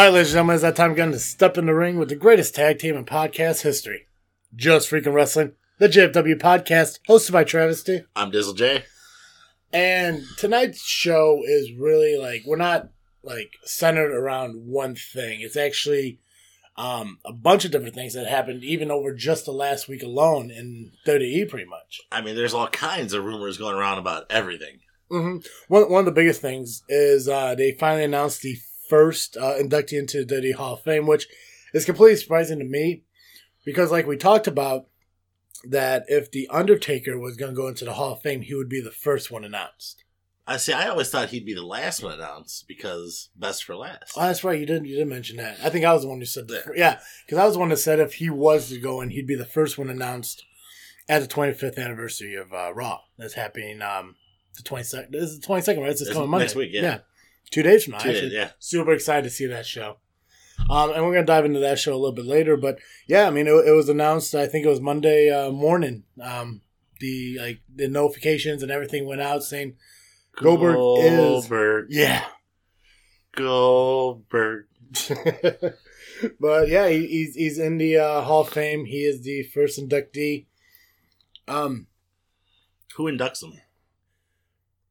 All right, ladies and gentlemen, it's that time again to step in the ring with the greatest tag team in podcast history. Just Freaking Wrestling, the JFW podcast, hosted by Travesty. I'm Dizzle J. And tonight's show is really like, we're not like centered around one thing. It's actually um, a bunch of different things that happened even over just the last week alone in WWE, pretty much. I mean, there's all kinds of rumors going around about everything. Mm-hmm. One, one of the biggest things is uh, they finally announced the first uh, inductee into the Hall of Fame, which is completely surprising to me because, like we talked about, that if the Undertaker was going to go into the Hall of Fame, he would be the first one announced. I see. I always thought he'd be the last one announced because best for last. Oh, that's right. You didn't. You didn't mention that. I think I was the one who said that. Yeah, because I was the one that said if he was to go in, he'd be the first one announced at the 25th anniversary of uh, Raw. That's happening um, the 22nd. This is the 22nd, right? It's It's coming Monday. next week, yeah. Two days from now. Two days, actually. yeah. Super excited to see that show. Um, and we're going to dive into that show a little bit later. But yeah, I mean, it, it was announced, I think it was Monday uh, morning. Um, the like the notifications and everything went out saying, Goldberg is- yeah. Goldberg. but yeah, he, he's he's in the uh, Hall of Fame. He is the first inductee. Um, Who inducts him?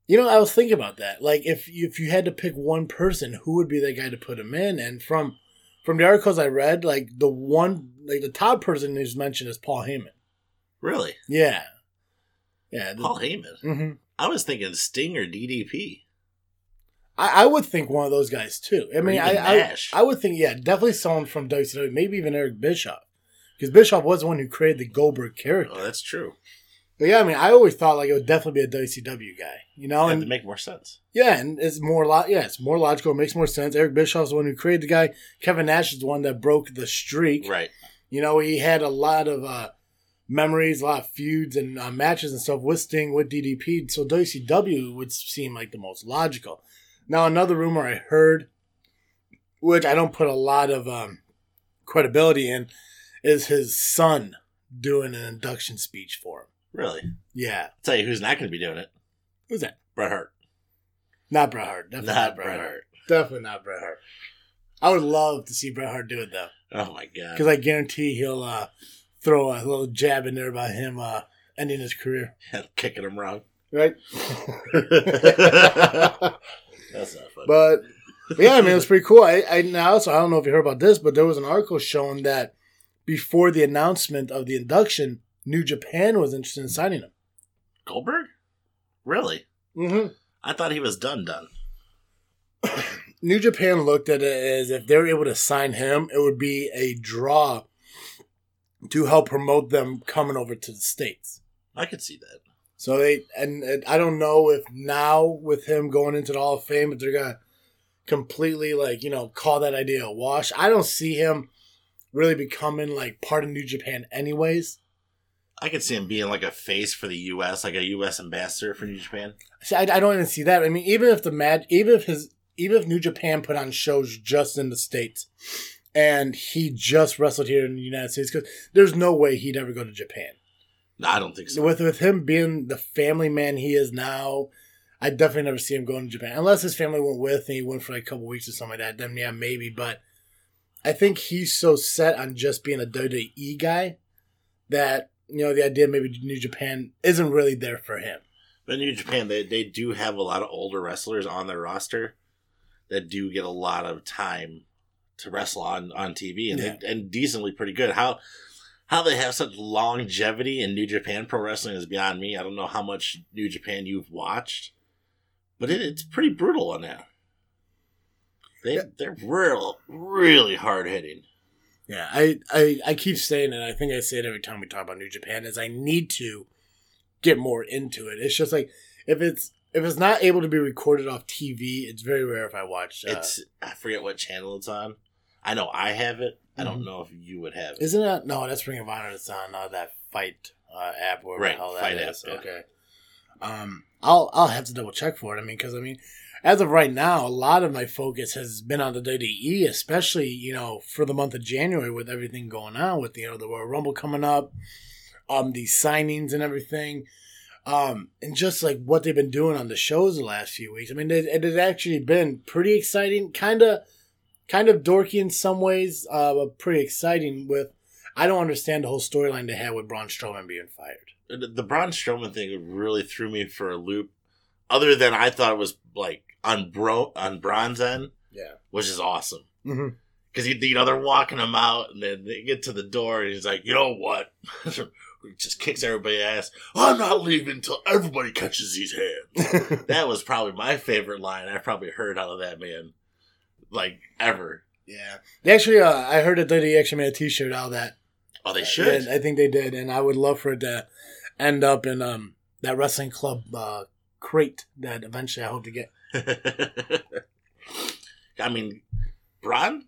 You know, I was thinking about that. Like, if you, if you had to pick one person, who would be that guy to put him in? And from from the articles I read, like the one, like the top person who's mentioned is Paul Heyman. Really? Yeah, yeah. the- Paul Heyman. Mhm. I was thinking Sting or DDP. I, I would think one of those guys too. I mean, I, I. I would think yeah, definitely someone from WCW, maybe even Eric Bischoff, because Bischoff was the one who created the Goldberg character. Oh, that's true. But yeah, I mean, I always thought like it would definitely be a WCW guy, you know, Had and make more sense. yeah, and it's more lo- yeah, it's more logical, it makes more sense. Eric Bischoff's the one who created the guy. Kevin Nash is the one that broke the streak. Right. You know, he had a lot of uh, memories, a lot of feuds and uh, matches and stuff with Sting, with DDP. So WCW would seem like the most logical. Now, another rumor I heard, which I don't put a lot of um, credibility in, is his son doing an induction speech for him. Really. Yeah. I'll tell you who's not going to be doing it. Who's that? Bret Hart. Not Bret Hart. Definitely Not not, Bret, Bret Hart. Hart. Definitely not Bret Hart. I would love to see Bret Hart do it though, Oh my god. because I guarantee he'll uh, throw a little jab in there about him uh, ending his career. Kicking him wrong. Right. That's not funny. But, but yeah, I mean, it was pretty cool. I, I now, so I don't know if you heard about this, but there was an article showing that before the announcement of the induction, New Japan was interested in signing him. Goldberg? Really? Mm-hmm. I thought he was done done. New Japan looked at it as if they were able to sign him, it would be a draw to help promote them coming over to the states. I could see that. So they and, and I don't know if now with him going into the Hall of Fame, if they're gonna completely like you know call that idea a wash. I don't see him really becoming like part of New Japan, anyways. I could see him being like a face for the U.S., like a U.S. ambassador for New Japan. See, I, I don't even see that. I mean, even if the mad, even if his, even if New Japan put on shows just in the states, and he just wrestled here in the United States, because there's no way he'd ever go to Japan. No, I don't think so. With with him being the family man he is now, I definitely never see him going to Japan unless his family went with and he went for like a couple weeks or something like that. Then yeah, maybe. But I think he's so set on just being a WWE guy that you know the idea maybe New Japan isn't really there for him. But New Japan, they, they do have a lot of older wrestlers on their roster that do get a lot of time to wrestle on, on TV and, Yeah. they, and decently pretty good. How how they have such longevity in New Japan Pro Wrestling is beyond me. I don't know how much New Japan you've watched, but it, it's pretty brutal on that. They, Yeah. They're real, really hard hitting. Yeah, I, I I keep saying it. I think I say it every time we talk about New Japan. Is I need to get more into it. It's just like if it's if it's not able to be recorded off TV, it's very rare if I watch. Uh, It's I forget what channel it's on. I know I have it. I don't Mhm. know if you would have it. isn't it? No, that's Ring of Honor. It's on uh, that Fight uh, app or Right, how that Fight is. app, yeah. Okay. Um, I'll I'll have to double check for it. I mean, because I mean, as of right now, a lot of my focus has been on the WWE, especially you know for the month of January with everything going on with you know the Royal Rumble coming up, um, the signings and everything, um, and just like what they've been doing on the shows the last few weeks. I mean, it, it has actually been pretty exciting, kind of, kind of dorky in some ways, uh, but pretty exciting. With I don't understand the whole storyline they had with Braun Strowman being fired. The Braun Strowman thing really threw me for a loop. Other than I thought it was like on bro on Braun's end, Yeah. which is awesome. Mm-hmm. Because you, you know they're walking him out, and then they get to the door, and he's like, "You know what?" he just kicks everybody's ass. I'm not leaving until everybody catches these hands. that was probably my favorite line I probably heard out of that man, like ever. yeah. They actually, uh, I heard that they actually made a T-shirt out of that. Oh, they should. Yeah, I think they did, and I would love for it to end up in um that wrestling club uh, crate that eventually I hope to get. I mean, Braun,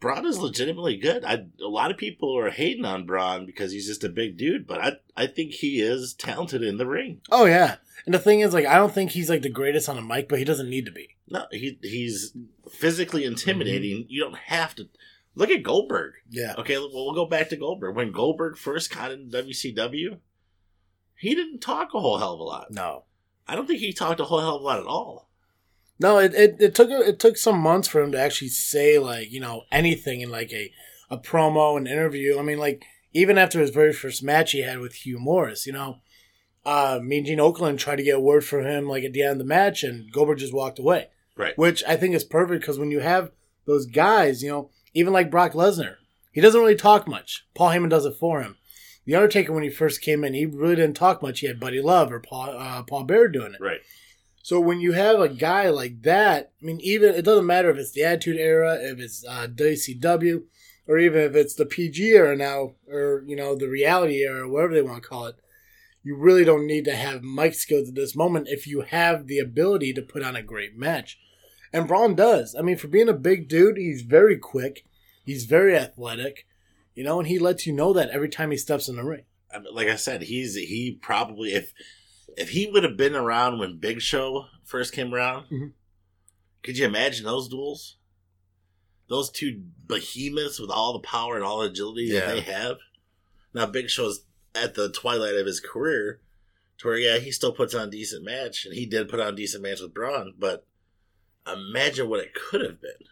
Braun is legitimately good. I a lot of people are hating on Braun because he's just a big dude, but I I think he is talented in the ring. Oh yeah, and the thing is, like, I don't think he's like the greatest on a mic, but he doesn't need to be. No, he he's physically intimidating. Mm-hmm. You don't have to look at Goldberg. Yeah. Okay, well, we'll go back to Goldberg. When Goldberg first got in WCW, he didn't talk a whole hell of a lot. No. I don't think he talked a whole hell of a lot at all. No, it, it, it took it took some months for him to actually say like you know anything in like a a promo an interview. I mean, like even after his very first match he had with Hugh Morris, you know, uh, Mean Gene Okerlund tried to get a word from him like at the end of the match, and Goldberg just walked away. Right. Which I think is perfect because when you have those guys, you know, even like Brock Lesnar, he doesn't really talk much. Paul Heyman does it for him. The Undertaker, when he first came in, he really didn't talk much. He had Buddy Love or Paul uh, Paul Bearer doing it. Right. So when you have a guy like that, I mean, even it doesn't matter if it's the Attitude Era, if it's uh, WCW, or even if it's the PG era now, or you know the Reality era, whatever they want to call it. You really don't need to have mic skills at this moment if you have the ability to put on a great match, and Braun does. I mean, for being a big dude, he's very quick, he's very athletic, you know, and he lets you know that every time he steps in the ring. Like I said, he's he probably if if he would have been around when Big Show first came around, Mhm. could you imagine those duels? Those two behemoths with all the power and all the agility Yeah. that they have. Now Big Show's at the twilight of his career, to where yeah he still puts on a decent match, and he did put on a decent match with Braun, but imagine what it could have been.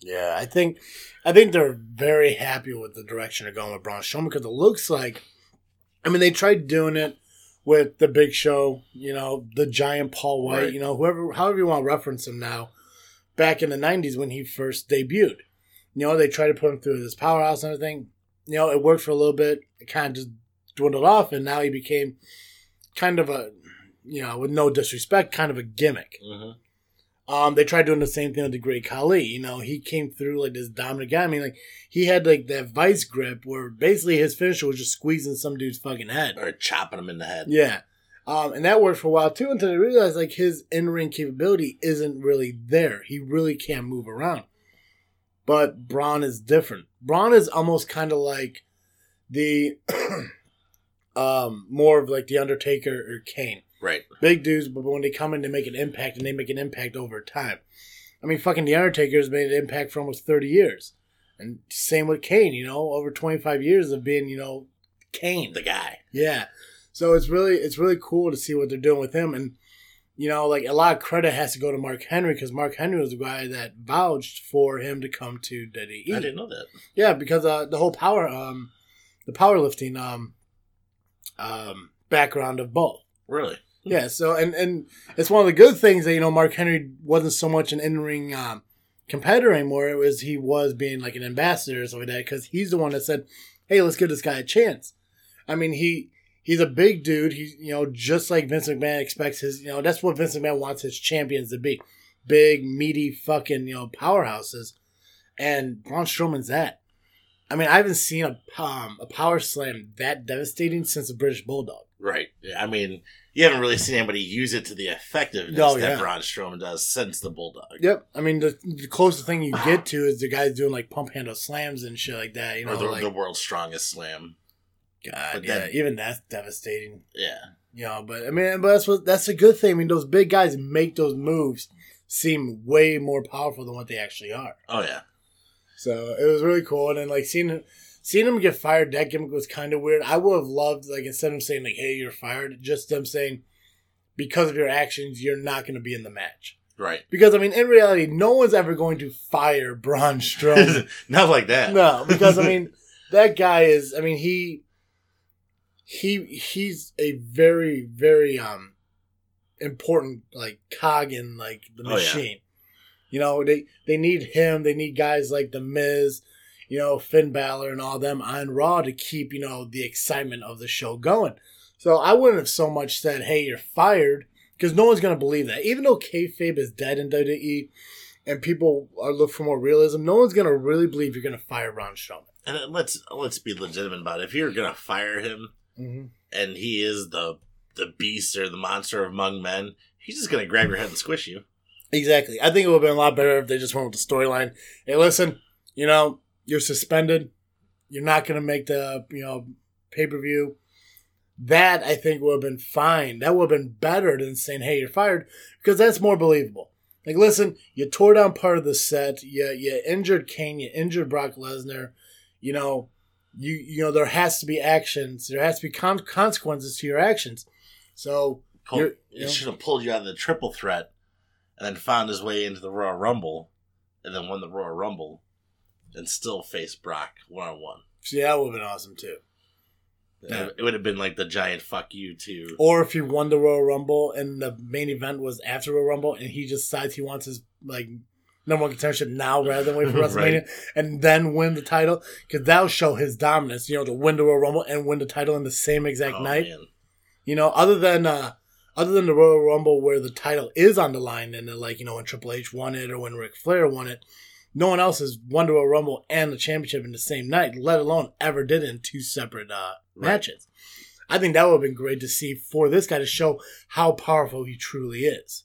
Yeah, I think I think they're very happy with the direction they're going with Braun Strowman because it looks like, I mean, they tried doing it with the Big Show, you know, the Giant Paul White, Right. you know, whoever, however you want to reference him now, back in the '90s when he first debuted. You know, they tried to put him through this powerhouse and everything. You know, it worked for a little bit. It kind of just dwindled off, and now he became kind of a, you know, with no disrespect, kind of a gimmick. Mm-hmm. Um, they tried doing the same thing with the Great Khali. You know, he came through like this dominant guy. I mean, like he had like that vice grip where basically his finisher was just squeezing some dude's fucking head. Or chopping him in the head. Yeah, um, and that worked for a while too until they realized like his in ring capability isn't really there. He really can't move around. But Braun is different. Braun is almost kind of like the um more of like the Undertaker or Kane Right. big dudes, but when they come in, they make an impact, and they make an impact over time. I mean, fucking The Undertaker's made an impact for almost 30 years. And same with Kane, you know, over 25 years of being, you know, Kane. The guy. Yeah. So it's really it's really cool to see what they're doing with him. And, you know, like a lot of credit has to go to Mark Henry because Mark Henry was the guy that vouched for him to come to WWE. I didn't know that. Yeah, because uh, the whole power, um, the powerlifting um, um, background of both. Really? Yeah, so and and it's one of the good things that you know Mark Henry wasn't so much an in ring um, competitor anymore. It was he was being like an ambassador or something like that because he's the one that said, "Hey, let's give this guy a chance." I mean, he he's a big dude. He's you know just like Vince McMahon expects his you know that's what Vince McMahon wants his champions to be, big meaty fucking you know powerhouses, and Braun Strowman's that. I mean, I haven't seen a um, a power slam that devastating since the British Bulldog. Right. I mean, you haven't really seen anybody use it to the effectiveness Oh, that yeah. Braun Strowman does since the Bulldog. Yep. I mean, the, the closest thing you get to is the guys doing like pump handle slams and shit like that. You know, or the, like the world's strongest slam. God, but yeah, then- even that's devastating. Yeah. You know, but I mean, but that's what that's a good thing. I mean, those big guys make those moves seem way more powerful than what they actually are. Oh yeah. So it was really cool, and then like seeing seeing him get fired, that gimmick was kind of weird. I would have loved like instead of saying like, "Hey, you're fired," just them saying, "Because of your actions, you're not going to be in the match." Right. Because I mean, in reality, no one's ever going to fire Braun Strowman. Not like that. no, because I mean, that guy is. I mean, he he he's a very very um important like cog in like the Oh, yeah. machine. You know, they they need him. They need guys like the Miz, you know, Finn Balor and all them on Raw to keep you know the excitement of the show going. So I wouldn't have so much said, "Hey, you're fired," because no one's gonna believe that. Even though kayfabe is dead in WWE, and people are look for more realism, no one's gonna really believe you're gonna fire Braun Strowman. And let's let's be legitimate about it. If you're gonna fire him Mm-hmm. and he is the the beast or the monster among men, he's just gonna grab your head and squish you. Exactly. I think it would have been a lot better if they just went with the storyline. Hey, listen, you know, you're suspended. You're not going to make the, you know, pay per view. That I think would have been fine. That would have been better than saying, hey, you're fired, because that's more believable. Like, listen, you tore down part of the set. You, you injured Kane. You injured Brock Lesnar. You know, you you know there has to be actions. There has to be con- consequences to your actions. So Pull, he yeah. should have pulled you out of the triple threat and then found his way into the Royal Rumble and then won the Royal Rumble and still face Brock one on one. see, that would have been awesome too. Yeah. It would have been like the giant fuck you too. Or if he won the Royal Rumble and the main event was after Royal Rumble and he just decides he wants his like number one contendership now rather than wait for Right. WrestleMania and then win the title because that'll show his dominance. You know, to win the Royal Rumble and win the title in the same exact Oh, night. man. You know, other than uh other than the Royal Rumble where the title is on the line and then like you know when Triple H won it or when Ric Flair won it. No one else has won the Royal Rumble and the championship in the same night, let alone ever did it in two separate uh, Right. matches. I think that would have been great to see for this guy to show how powerful he truly is.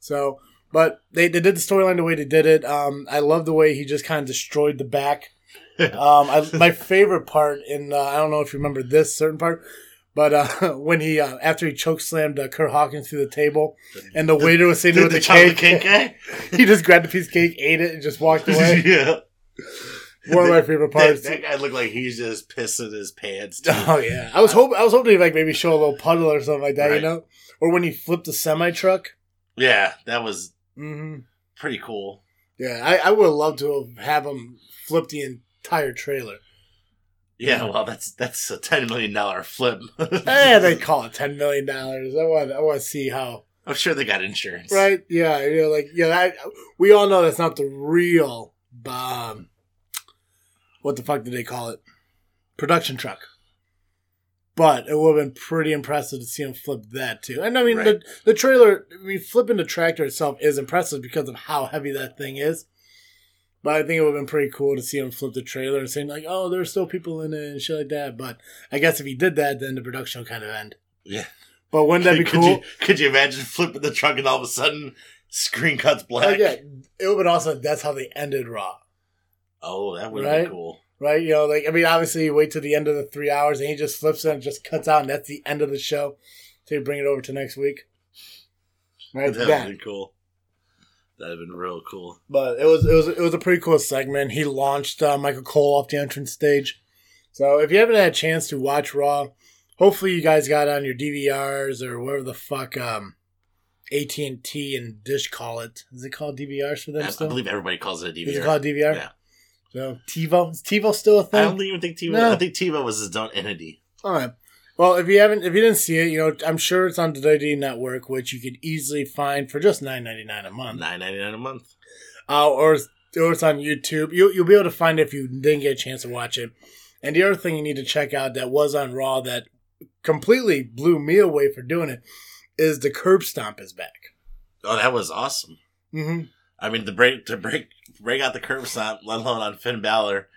So, but they, they did the storyline the way they did it. Um, I love the way he just kind of destroyed the back. um, I, my favorite part in uh, I don't know if you remember this certain part, but uh, when he uh, after he choke slammed uh, Kurt Hawkins through the table, and the waiter was sitting the, with the, chocolate cake, cake he just grabbed a piece of cake, ate it, and just walked away. yeah. One of my favorite parts. that guy looked like he's just pissing his pants. Too. Oh yeah, I was hoping I was hoping he'd like maybe show a little puddle or something like that, you know, or when he flipped the semi truck. Yeah, that was hmm pretty cool. Yeah, I, I would have loved to have him flip the entire trailer. Yeah, well, that's that's a ten million dollar flip. Eh, they call it ten million dollars. I want I want to see how. I'm sure they got insurance. Right? Yeah, you know, like yeah, that, we all know that's not the real. Um, what the fuck did they call it? Production truck. But it would have been pretty impressive to see him flip that too. And I mean, Right. the the trailer. I mean, flipping the tractor itself is impressive because of how heavy that thing is. But I think it would have been pretty cool to see him flip the trailer and saying like, "Oh, there's still people in it and shit like that." But I guess if he did that, then the production would kind of end. Yeah. But wouldn't that be could cool? You, could you imagine flipping the truck and all of a sudden screen cuts Oh, black? yeah, it would awesome. That's how they ended Raw, Oh, that would Right? be cool. right? You know, like I mean, obviously, you wait till the end of the three hours, and he just flips it and just cuts out, and that's the end of the show. So you bring it over to next week, right? That would been cool. That'd have been real cool. But it was it was it was a pretty cool segment. He launched uh, Michael Cole off the entrance stage. So if you haven't had a chance to watch Raw, hopefully you guys got on your DVRs or whatever the fuck um, AT and T and Dish call it. Is it called DVRs for them I, I believe everybody calls it a DVR. Is it called DVR? Yeah. So TiVo is TiVo still a thing? I don't even think TiVo. No. I think TiVo was his own entity. All right. Well, if you haven't, if you didn't see it, you know, I'm sure it's on the WWE Network, which you could easily find for just nine ninety nine a month, Nine ninety nine a month. uh, or or it's on YouTube. You you'll be able to find it if you didn't get a chance to watch it. And the other thing you need to check out that was on Raw that completely blew me away for doing it is the curb stomp is back. Oh, that was awesome. Mm-hmm. I mean, to break to break break out the curb stomp, let alone on Finn Balor.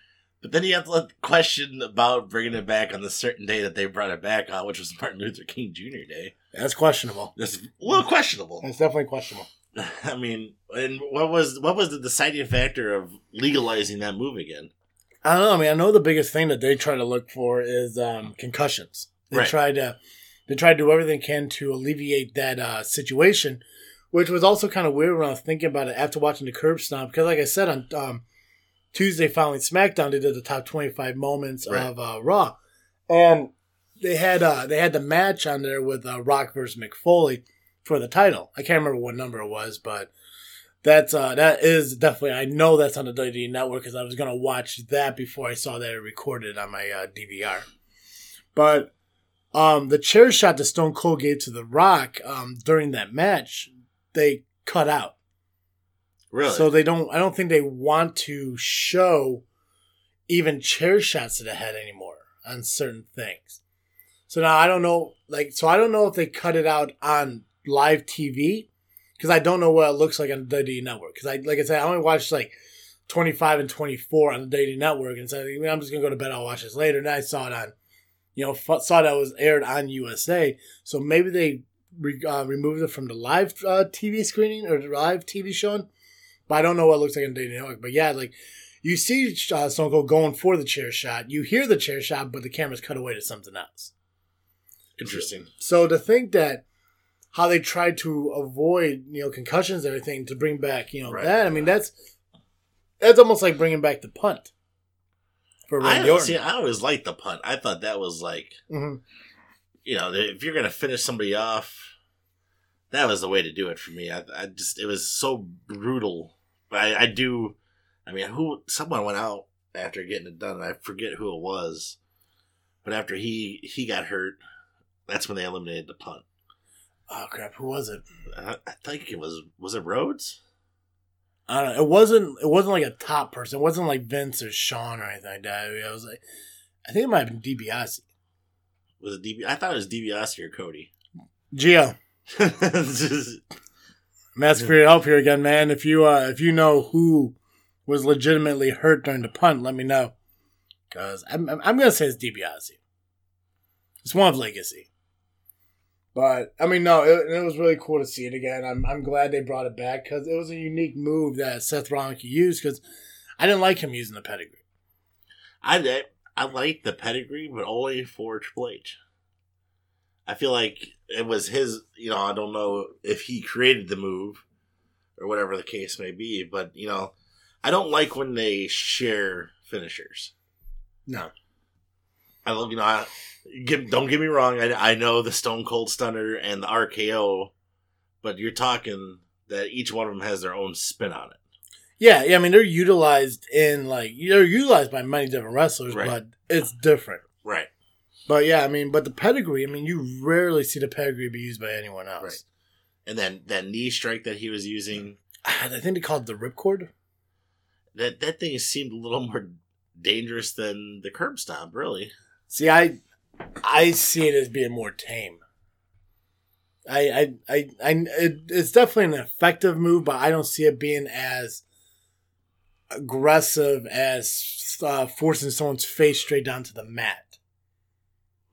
But then you have to the question about bringing it back on the certain day that they brought it back on, which was Martin Luther King Jr. Day. That's questionable. That's a little questionable. That's definitely questionable. I mean, and what was what was the deciding factor of legalizing that move again? I don't know. I mean, I know the biggest thing that they try to look for is um, concussions. They Right. try to they try to do everything they can to alleviate that uh, situation, which was also kind of weird when I was thinking about it after watching the curb stomp. Because, like I said on um, Tuesday following SmackDown, they did the top twenty five moments Right. of uh, Raw, and they had uh, they had the match on there with uh, Rock versus Mick Foley for the title. I can't remember what number it was, but that's uh that is definitely I know that's on the WWE network because I was gonna watch that before I saw that it recorded on my uh, DVR. But um the chair shot that Stone Cold gave to The Rock um during that match, they cut out. Really? So they don't. I don't think they want to show even chair shots to the head anymore on certain things. So now I don't know. Like, so I don't know if they cut it out on live TV because I don't know what it looks like on the WWE network. Because I, like I said, I only watched like twenty five and twenty four on the WWE network, and so I I'm just gonna go to bed. I'll watch this later. And I saw it on, you know, saw that it was aired on USA. So maybe they uh, removed it from the live uh, TV screening or the live TV showing. But I don't know what it looks like on Daily Network. But yeah, like you see uh, Stone Cold going for the chair shot. You hear the chair shot, but the camera's cut away to something else. Interesting. So to think that how they tried to avoid you know concussions and everything to bring back you know Right. that I mean that's that's almost like bringing back the punt for I Randy Orton. see. I always liked the punt. I thought that was like, Mhm. you know, if you're gonna finish somebody off, that was the way to do it for me. I, I just it was so brutal. But I, I do. I mean, who? Someone went out after getting it done. and I forget who it was, but after he he got hurt, that's when they eliminated the punt. Oh crap! Who was it? I, I think it was was it Rhodes. I don't know. It wasn't. It wasn't like a top person. It wasn't like Vince or Shawn or anything like that. I was like, I think it might have been DiBiase. Was it DB? I thought it was DiBiase or Cody. Gio, I'm asking for your help here again, man. If you uh, if you know who was legitimately hurt during the punt, let me know. Cause I'm I'm, I'm gonna say it's DiBiase. It's one of Legacy. But I mean, no, it, it was really cool to see it again. I'm I'm glad they brought it back because it was a unique move that Seth Rollins used. Because I didn't like him using the pedigree. I I like the pedigree, but only for Triple H. I feel like it was his. You know, I don't know if he created the move or whatever the case may be, but you know, I don't like when they share finishers. No, I love you know. I, give, don't get me wrong. I I know the Stone Cold Stunner and the RKO, but you're talking that each one of them has their own spin on it. yeah, yeah. I mean, they're utilized in like they're utilized by many different wrestlers, Right. but it's different. Right. But yeah, I mean, but the pedigree. I mean, you rarely see the pedigree be used by anyone else. Right. And then that knee strike that he was using, I think they called it the ripcord. that that thing seemed a little more dangerous than the curb stomp, really. See, I I see it as being more tame. I I I, I it, it's definitely an effective move, but I don't see it being as aggressive as uh, forcing someone's face straight down to the mat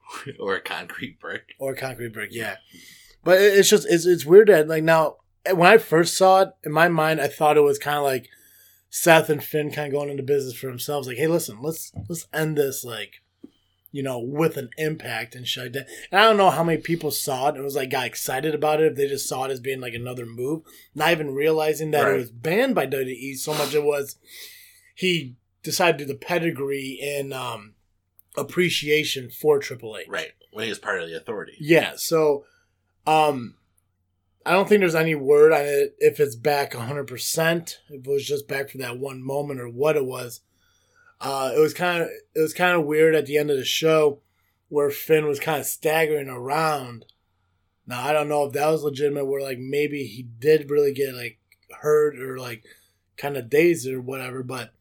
or a concrete brick. or a concrete brick. Yeah, but it's just it's it's weird that like now when I first saw it in my mind, I thought it was kind of like Seth and Finn kind of going into business for themselves. Like, hey, listen, let's let's end this like you know with an impact and shit like that. And I don't know how many people saw it and was like got excited about it if they just saw it as being like another move, not even realizing that Right. it was banned by WWE. So much it was he decided to do the pedigree in um appreciation for Triple H. Right. When he was part of the authority. Yeah, so um I don't think there's any word on it if it's back 100%, if it was just back for that one moment or what it was. Uh it was kind of it was kind of weird at the end of the show where Finn was kind of staggering around. Now, I don't know if that was legitimate where like maybe he did really get like hurt or like kind of dazed or whatever, but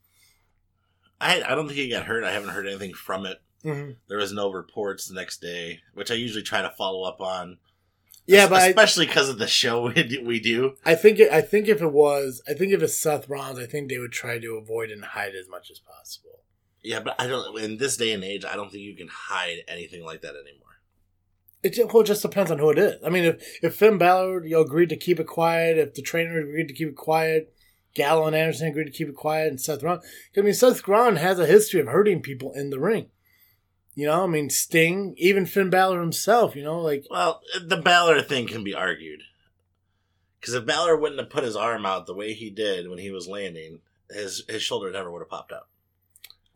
I I don't think he got hurt. I haven't heard anything from it. Mhm. There was no reports the next day, which I usually try to follow up on. yeah, but especially because of the show we do- we do. I think it, I think if it was, I think if it's Seth Rollins, I think they would try to avoid and hide as much as possible. Yeah, but I don't. In this day and age, I don't think you can hide anything like that anymore. It just, well, it just depends on who it is. I mean, if if Finn Balor you know, agreed to keep it quiet, if the trainer agreed to keep it quiet, Gallows and Anderson agreed to keep it quiet, and Seth Rollins, I mean, Seth Rollins has a history of hurting people in the ring. You know, I mean, Sting, even Finn Balor himself. You know, like Well, the Balor thing can be argued. Because if Balor wouldn't have put his arm out the way he did when he was landing, his his shoulder never would have popped out.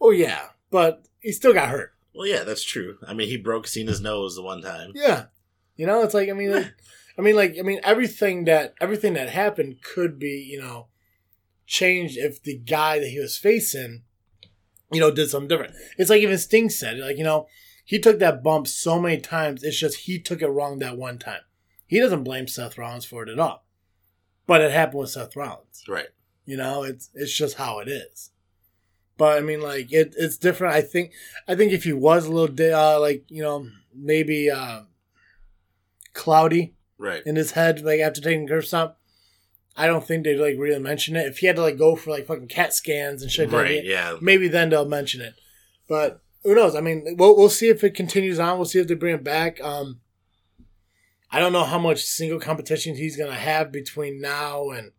oh yeah, but he still got hurt. Well, yeah, that's true. I mean, he broke Cena's nose the one time. Yeah, you know, it's like I mean, it, I mean, like, I mean, everything that everything that happened could be, you know, changed if the guy that he was facing, you know, did something different. It's like even Sting said, like, you know, he took that bump so many times. It's just he took it wrong that one time. He doesn't blame Seth Rollins for it at all, but it happened with Seth Rollins. Right. You know, it's it's just how it is. But I mean, like it, it's different. I think I think if he was a little di- uh, like you know maybe uh, cloudy Right. in his head, like after taking curb stomp, I don't think they'd like really mention it. If he had to like go for like fucking CAT scans and shit, Right. Yeah. maybe then they'll mention it. But who knows? I mean, we'll we'll see if it continues on. We'll see if they bring it back. Um, I don't know how much single competition he's gonna have between now and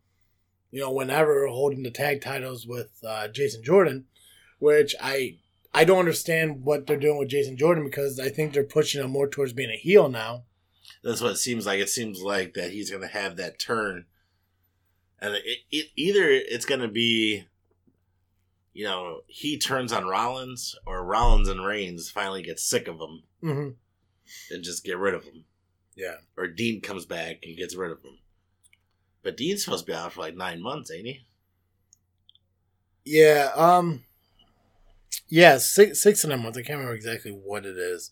you know whenever holding the tag titles with uh, Jason Jordan, which I I don't understand what they're doing with Jason Jordan because I think they're pushing him more towards being a heel now. That's what it seems like. It seems like that he's going to have that turn, and it, it either it's going to be, you know, he turns on Rollins, or Rollins and Reigns finally get sick of him Mm-hmm. and just get rid of him, Yeah. or Dean comes back and gets rid of him. But Dean's supposed to be out for like nine months, ain't he? Yeah. Um. Yeah, six six and a month. I can't remember exactly what it is.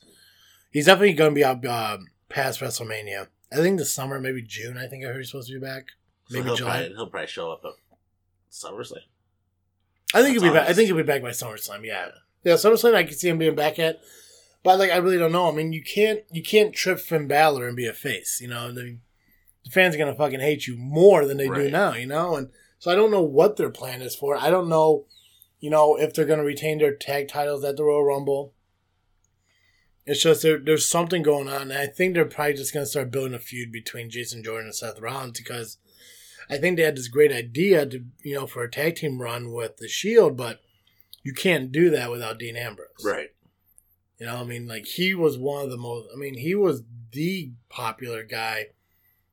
He's definitely going to be out uh, past WrestleMania. I think the summer, maybe June. I think I heard he's supposed to be back. So Maybe he'll July. Probably, he'll probably show up at SummerSlam. I think he'll be That's back. I think he'll be back by SummerSlam. Yeah, yeah. SummerSlam, I can see him being back at. But like, I really don't know. I mean, you can't you can't trip Finn Balor and be a face. You know, the, the fans are gonna fucking hate you more than they do now. You know, and so I don't know what their plan is for. I don't know, you know, if they're gonna retain their tag titles at the Royal Rumble. It's just there, there's something going on, and I think they're probably just gonna start building a feud between Jason Jordan and Seth Rollins because I think they had this great idea to you know for a tag team run with the Shield, but you can't do that without Dean Ambrose. Right. You know, I mean, like he was one of the most. I mean, he was the popular guy.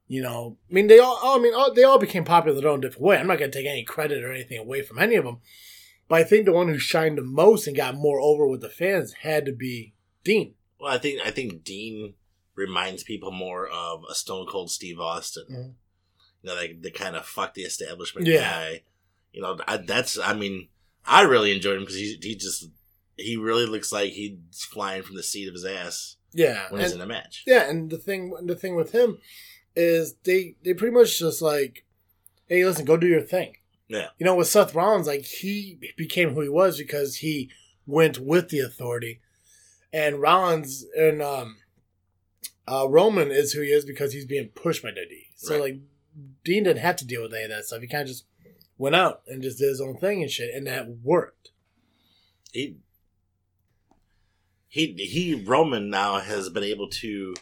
You know, I mean, they all. I mean, all, they all became popular their own different way. I'm not going to take any credit or anything away from any of them, but I think the one who shined the most and got more over with the fans had to be Dean. Well, I think I think Dean reminds people more of a Stone Cold Steve Austin. Mhm. You know, like the kind of fuck the establishment Yeah. guy. You know, I, that's. I mean, I really enjoyed him because he he just he really looks like he's flying from the seat of his ass Yeah, when he's in a match. Yeah, and the thing the thing with him is they they pretty much just like, hey, listen, go do your thing. Yeah. You know, with Seth Rollins, like he became who he was because he went with the authority, and Rollins and um, uh, Roman is who he is because he's being pushed by WWE. So Right. like, Dean didn't have to deal with any of that stuff. He kind of just went out and just did his own thing and shit, and that worked. He he he Roman now has been able to,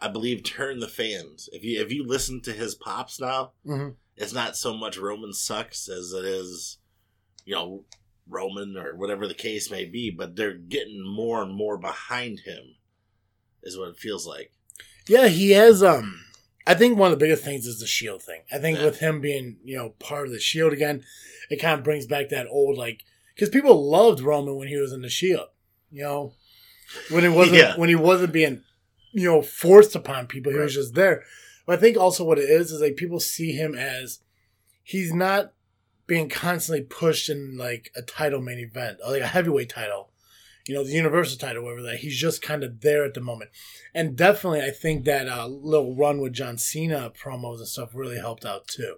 I believe, turn the fans. If you if you listen to his pops now, Mm-hmm. it's not so much Roman sucks as it is, you know, Roman or whatever the case may be, but they're getting more and more behind him, is what it feels like. Yeah, he has. Um, I think one of the biggest things is the Shield thing. I think Yeah. with him being you know part of the Shield again, it kind of brings back that old like because people loved Roman when he was in the Shield. You know, when it wasn't Yeah. when he wasn't being you know forced upon people, he was just there. But I think also what it is is like people see him as he's not being constantly pushed in like a title main event, or like a heavyweight title, you know, the Universal title, whatever that. He's just kind of there at the moment. And definitely, I think that uh, little run with John Cena promos and stuff really helped out too.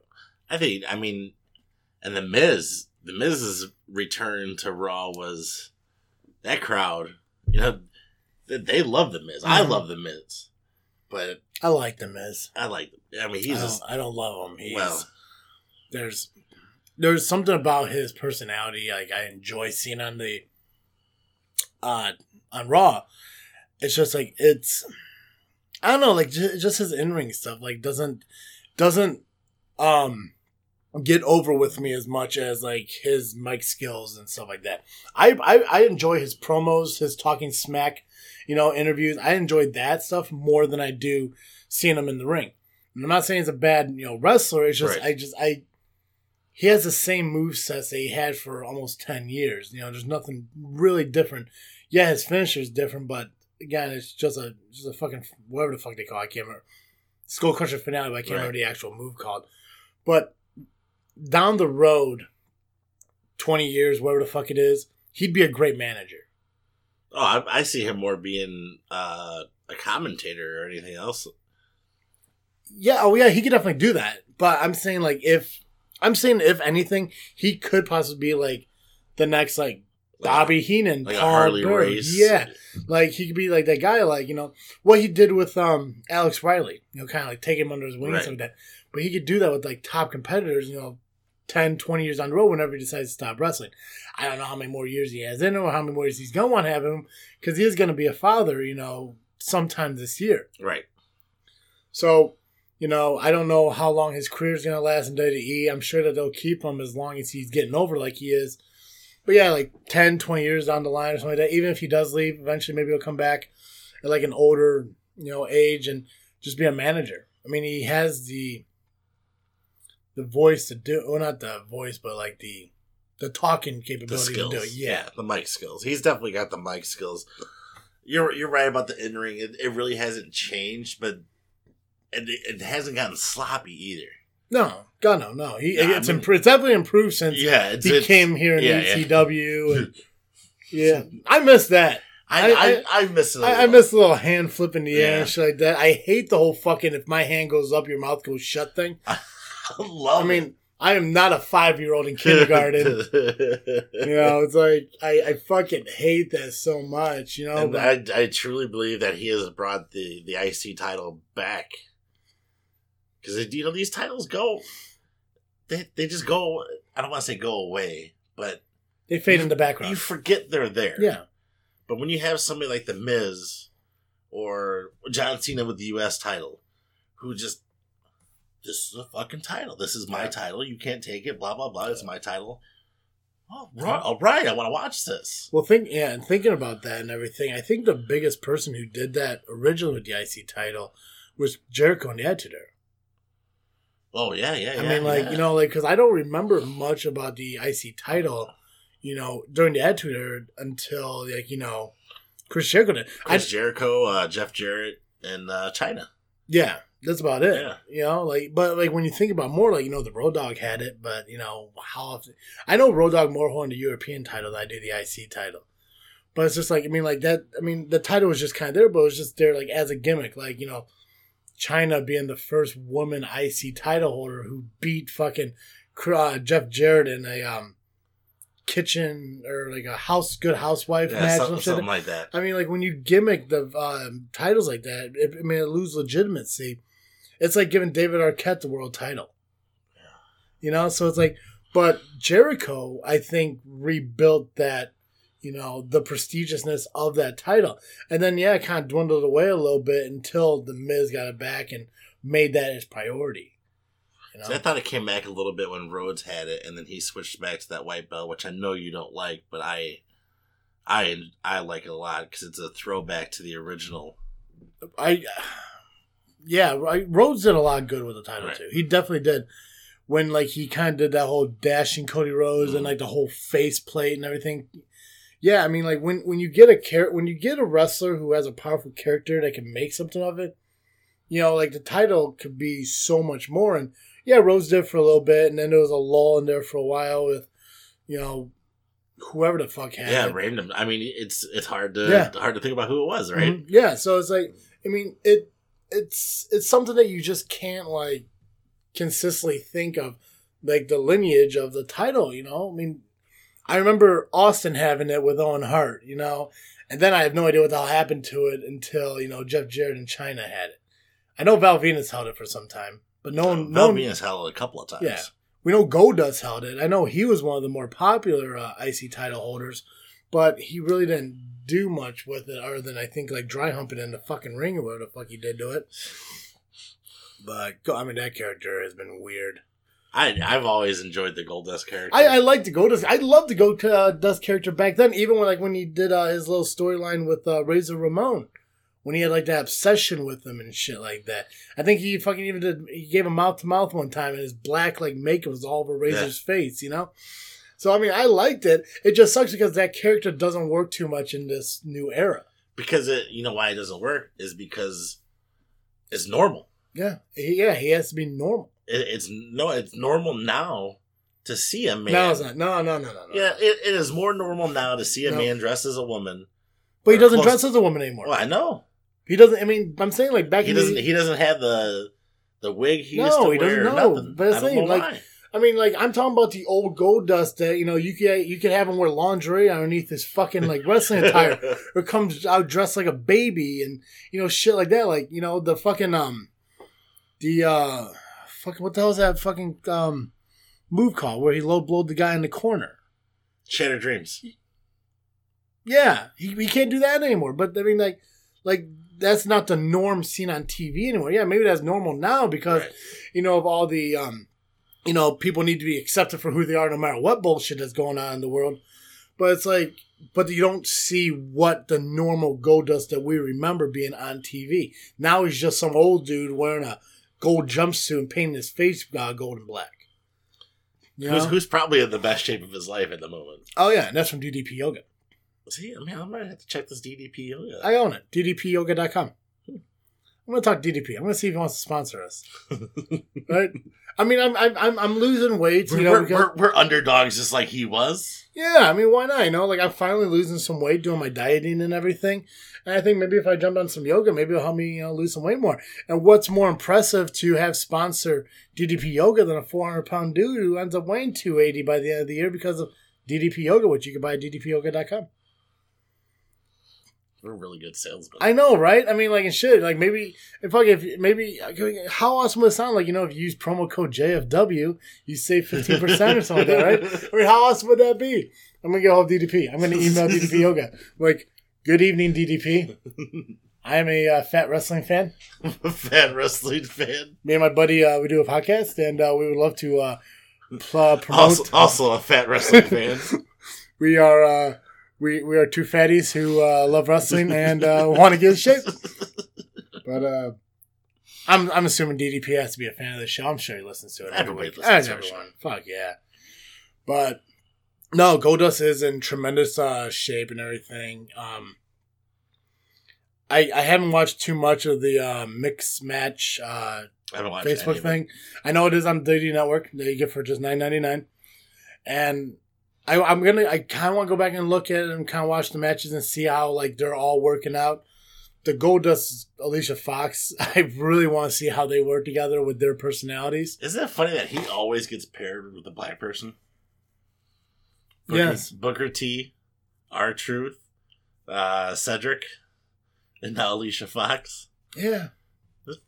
I think, I mean, and the Miz, the Miz's return to Raw was that crowd. You know, they, they love the Miz. I Mhm. love the Miz, but I like the Miz. I like. I mean, I he's don't, just I don't love him. He's, well. there's there's something about his personality like I enjoy seeing on the uh on Raw. It's just like it's I don't know, like just, just his in ring stuff like doesn't doesn't um get over with me as much as like his mic skills and stuff like that. I I, I enjoy his promos, his talking smack, you know, interviews. I enjoy that stuff more than I do seeing him in the ring. And I'm not saying he's a bad, you know, wrestler. It's just Right. I just I he has the same move sets that he had for almost ten years. You know, there's nothing really different. Yeah, his finisher is different, but again, it's just a just a fucking whatever the fuck they call. It. I can't remember. Skull Crusher finale, but I can't Right. remember the actual move called. But down the road, twenty years, whatever the fuck it is, he'd be a great manager. Oh, I, I see him more being uh, a commentator or anything else. Yeah, oh yeah, he could definitely do that. But I'm saying like if I'm saying if anything, he could possibly be like the next like Bobby Heenan, like Paul Harley Bearer. race. Yeah, like he could be like that guy, like you know what he did with um Alex Riley. You know, kind of like take him under his wing and stuff like that. But he could do that with like top competitors. You know, 10, 20 years on the road whenever he decides to stop wrestling. I don't know how many more years he has in him or how many more years he's gonna want to have him because he is gonna be a father. You know, sometime this year. Right. So, you know, I don't know how long his career is going to last in WWE. I'm sure that they'll keep him as long as he's getting over like he is. But yeah, like 10, 20 years down the line or something like that, even if he does leave, eventually maybe he'll come back at like an older, you know, age and just be a manager. I mean, he has the the voice to do, well, not the voice, but like the the talking The capability skills. to do it. Yeah. the mic skills. He's definitely got the mic skills. You're you're right about the in ring. It, it really hasn't changed, but it, it hasn't gotten sloppy either. No, God, no, no. He, I it's, mean- improved, it's definitely improved since Yeah, it's, he it's- came here in yeah, yeah. ECW. And, yeah, I miss that. I, I- I, I, miss it. a I, I miss the little hand flip in the air Yeah. and shit like that. I hate the whole fucking if my hand goes up, your mouth goes shut thing. I love I mean, I am not a five year old in kindergarten. you know, it's like I, I fucking hate that so much. You know, I, I truly believe that he has brought the, the IC title back. Because, you know, these titles go, they, they just go, I don't want to say go away, but they fade in the background. you forget they're there. Yeah, But when you have somebody like The Miz or John Cena with the U.S. title, who just, this is a fucking title. This is my title. You can't take it. Blah blah blah. It's my title. Oh, right. All right. I want to watch this. Well, think yeah, and thinking about that and everything, I think the biggest person who did that originally with the IC title was Jericho and the Attitude Era. Oh yeah, yeah. Yeah. I yeah, mean, like yeah. you know, like because I don't remember much about the IC title, you know, during the Attitude Era until like you know, Chris Jericho did. I, Chris Jericho, uh, Jeff Jarrett, and uh, Chyna. yeah, that's about it. Yeah. You know, like but like when you think about more, like you know, the Road Dog had it, but you know how often I know Road Dog more won the European title than I do the IC title. But it's just like I mean, like that. I mean, the title was just kind of there, but it was just there like as a gimmick, like you know, Chyna being the first woman IC title holder who beat fucking uh, Jeff Jarrett in a um kitchen or like a house good housewife Yeah, match. some- and shit. something like that. I mean, like when you gimmick the um, titles like that, it, I mean, it lose legitimacy. It's like giving David Arquette the world title. You know, so it's like, but Jericho, I think, rebuilt that, you know, the prestigiousness of that title. And then, yeah, it kind of dwindled away a little bit until The Miz got it back and made that his priority. You know? I thought it came back a little bit when Rhodes had it, and then he switched back to that white belt, which I know you don't like, but I, I, I like it a lot because it's a throwback to the original. I, yeah, right. Rhodes did a lot of good with the title Right. too. He definitely did. When like he kind of did that whole dashing Cody Rhodes and Mhm. like the whole face plate and everything. Yeah, I mean, like when when you get a char- when you get a wrestler who has a powerful character that can make something of it, you know, like the title could be so much more. And yeah, Rhodes did for a little bit, and then there was a lull in there for a while with, you know, whoever the fuck had Yeah, it. random. I mean, it's it's hard to Yeah. hard to think about who it was, right? Mhm. Yeah, so it's like I mean it it's it's something that you just can't like consistently think of like the lineage of the title, you know? I mean I remember Austin having it with Owen Hart, you know, and then I have no idea what the hell happened to it until, you know, Jeff Jarrett and Chyna had it. I know Val Venis held it for some time, but no one no Val one, Venis held it a couple of times. Yeah. we know Goldust held it. I know he was one of the more popular uh, IC title holders, but he really didn't do much with it other than I think like dry humping in the fucking ring or whatever the fuck he did to it. But I mean, that character has been weird. I I've always enjoyed the Goldust character. I, I like to go to. I love to go to uh, Dust character back then, even when like when he did uh, his little storyline with uh, Razor Ramon, when he had like that obsession with him and shit like that. I think he fucking even did. He gave him mouth to mouth one time, and his black like makeup was all over Razor's face. You know. So I mean, I liked it. It just sucks because that character doesn't work too much in this new era. because it you know why it doesn't work is because it's normal. Yeah, he, yeah, he has to be normal. It, it's no, it's normal now to see a man. No, it's not. No, no, no, no, no. Yeah, it, it is more normal now to see a No. man dressed as a woman. but he doesn't close- dress as a woman anymore. Well, I know He doesn't. I mean, I'm saying like back he in doesn't. the, He doesn't have the the wig he No, used to he doesn't know. Nothing. But it's I don't saying, like, why. I mean, like I'm talking about the old Goldust that you know you could you could have him wear lingerie underneath his fucking like wrestling attire, or comes out dressed like a baby and you know shit like that. Like you know the fucking um the uh fucking what the hell is that fucking um move called where he low blowed the guy in the corner. Shattered Dreams. Yeah, he, he can't do that anymore. But I mean, like, like that's not the norm seen on TV anymore. Yeah, maybe that's normal now because Right. you know of all the um, you know, people need to be accepted for who they are, no matter what bullshit that's going on in the world. But it's like, but you don't see what the normal Goldust that we remember being on TV. Now he's just some old dude wearing a gold jumpsuit and painting his face uh, gold and black. You Who's, who's probably in the best shape of his life at the moment? oh yeah, and that's from DDP Yoga. See, I mean, I might have to check this DDP yoga. I own it. DDPyoga.com. I'm gonna talk DDP. I'm gonna see if he wants to sponsor us. Right? I mean, I'm I'm I'm, losing weight. You we're, know, we're, because, we're, we're underdogs just like he was. yeah. I mean, why not? You know, like I'm finally losing some weight doing my dieting and everything. And I think maybe if I jump on some yoga, maybe it'll help me you know lose some weight more. And what's more impressive to have sponsor DDP Yoga than a 400 pound dude who ends up weighing 280 by the end of the year because of DDP Yoga, which you can buy at DDPyoga.com. We're really good salesmen. I know, right? I mean, like, it should. Like, maybe if like if maybe how awesome would it sound? Like, you know, if you use promo code JFW, you save fifteen percent or something like that, right? I mean, how awesome would that be? I'm gonna get hold of DDP. I'm gonna email DDP Yoga. Like, good evening, DDP. I am a uh, fat wrestling fan. fat wrestling fan. Me and my buddy, uh, we do a podcast, and uh, we would love to uh, pl- promote. Also, also a fat wrestling fan. We are uh, we we are two fatties who uh, love wrestling and uh, want to get in shape. But uh, I'm I'm assuming DDP has to be a fan of the show. I'm sure he listens to it. Everybody listens to everyone. Fuck yeah. But no, Goldust is in tremendous uh, shape and everything. Um, I I haven't watched too much of the uh, mix match uh, I haven't watched any Facebook thing. I know it is on DD Network that you get for just nine ninety nine, and I, I'm gonna I kind of want to go back and look at it and kind of watch the matches and see how like they're all working out. The Goldust Alicia Fox, I really want to see how they work together with their personalities. Isn't it funny that he always gets paired with a black person? Booker, Yes. Booker T, R Truth, uh, Cedric, and now Alicia Fox. Yeah,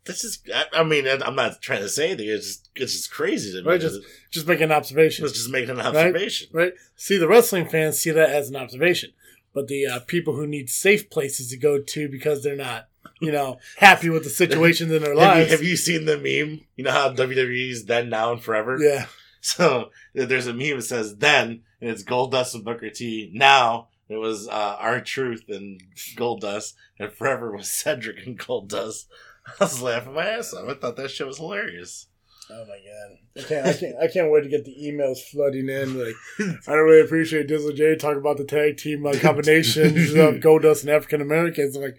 This is, I, I mean, I'm not trying to say anything. It's just, it's just crazy to me. Right, just- just make an observation. Let's just make an observation. right? See, the wrestling fans see that as an observation, but the uh, people who need safe places to go to because they're not, you know, happy with the situations in their Have you, lives. have you seen the meme? You know how WWE's then, now, and forever? yeah, So there's a meme that says then, and it's Goldust and Booker T. Now it was uh, R Truth and Goldust, and forever was Cedric and Goldust. I was laughing my ass off. I thought that shit was hilarious. Oh my god! I can't, I can't, I can't wait to get the emails flooding in. Like, I don't really appreciate Dizzle J talking about the tag team uh, combinations of Goldust and African Americans. Like,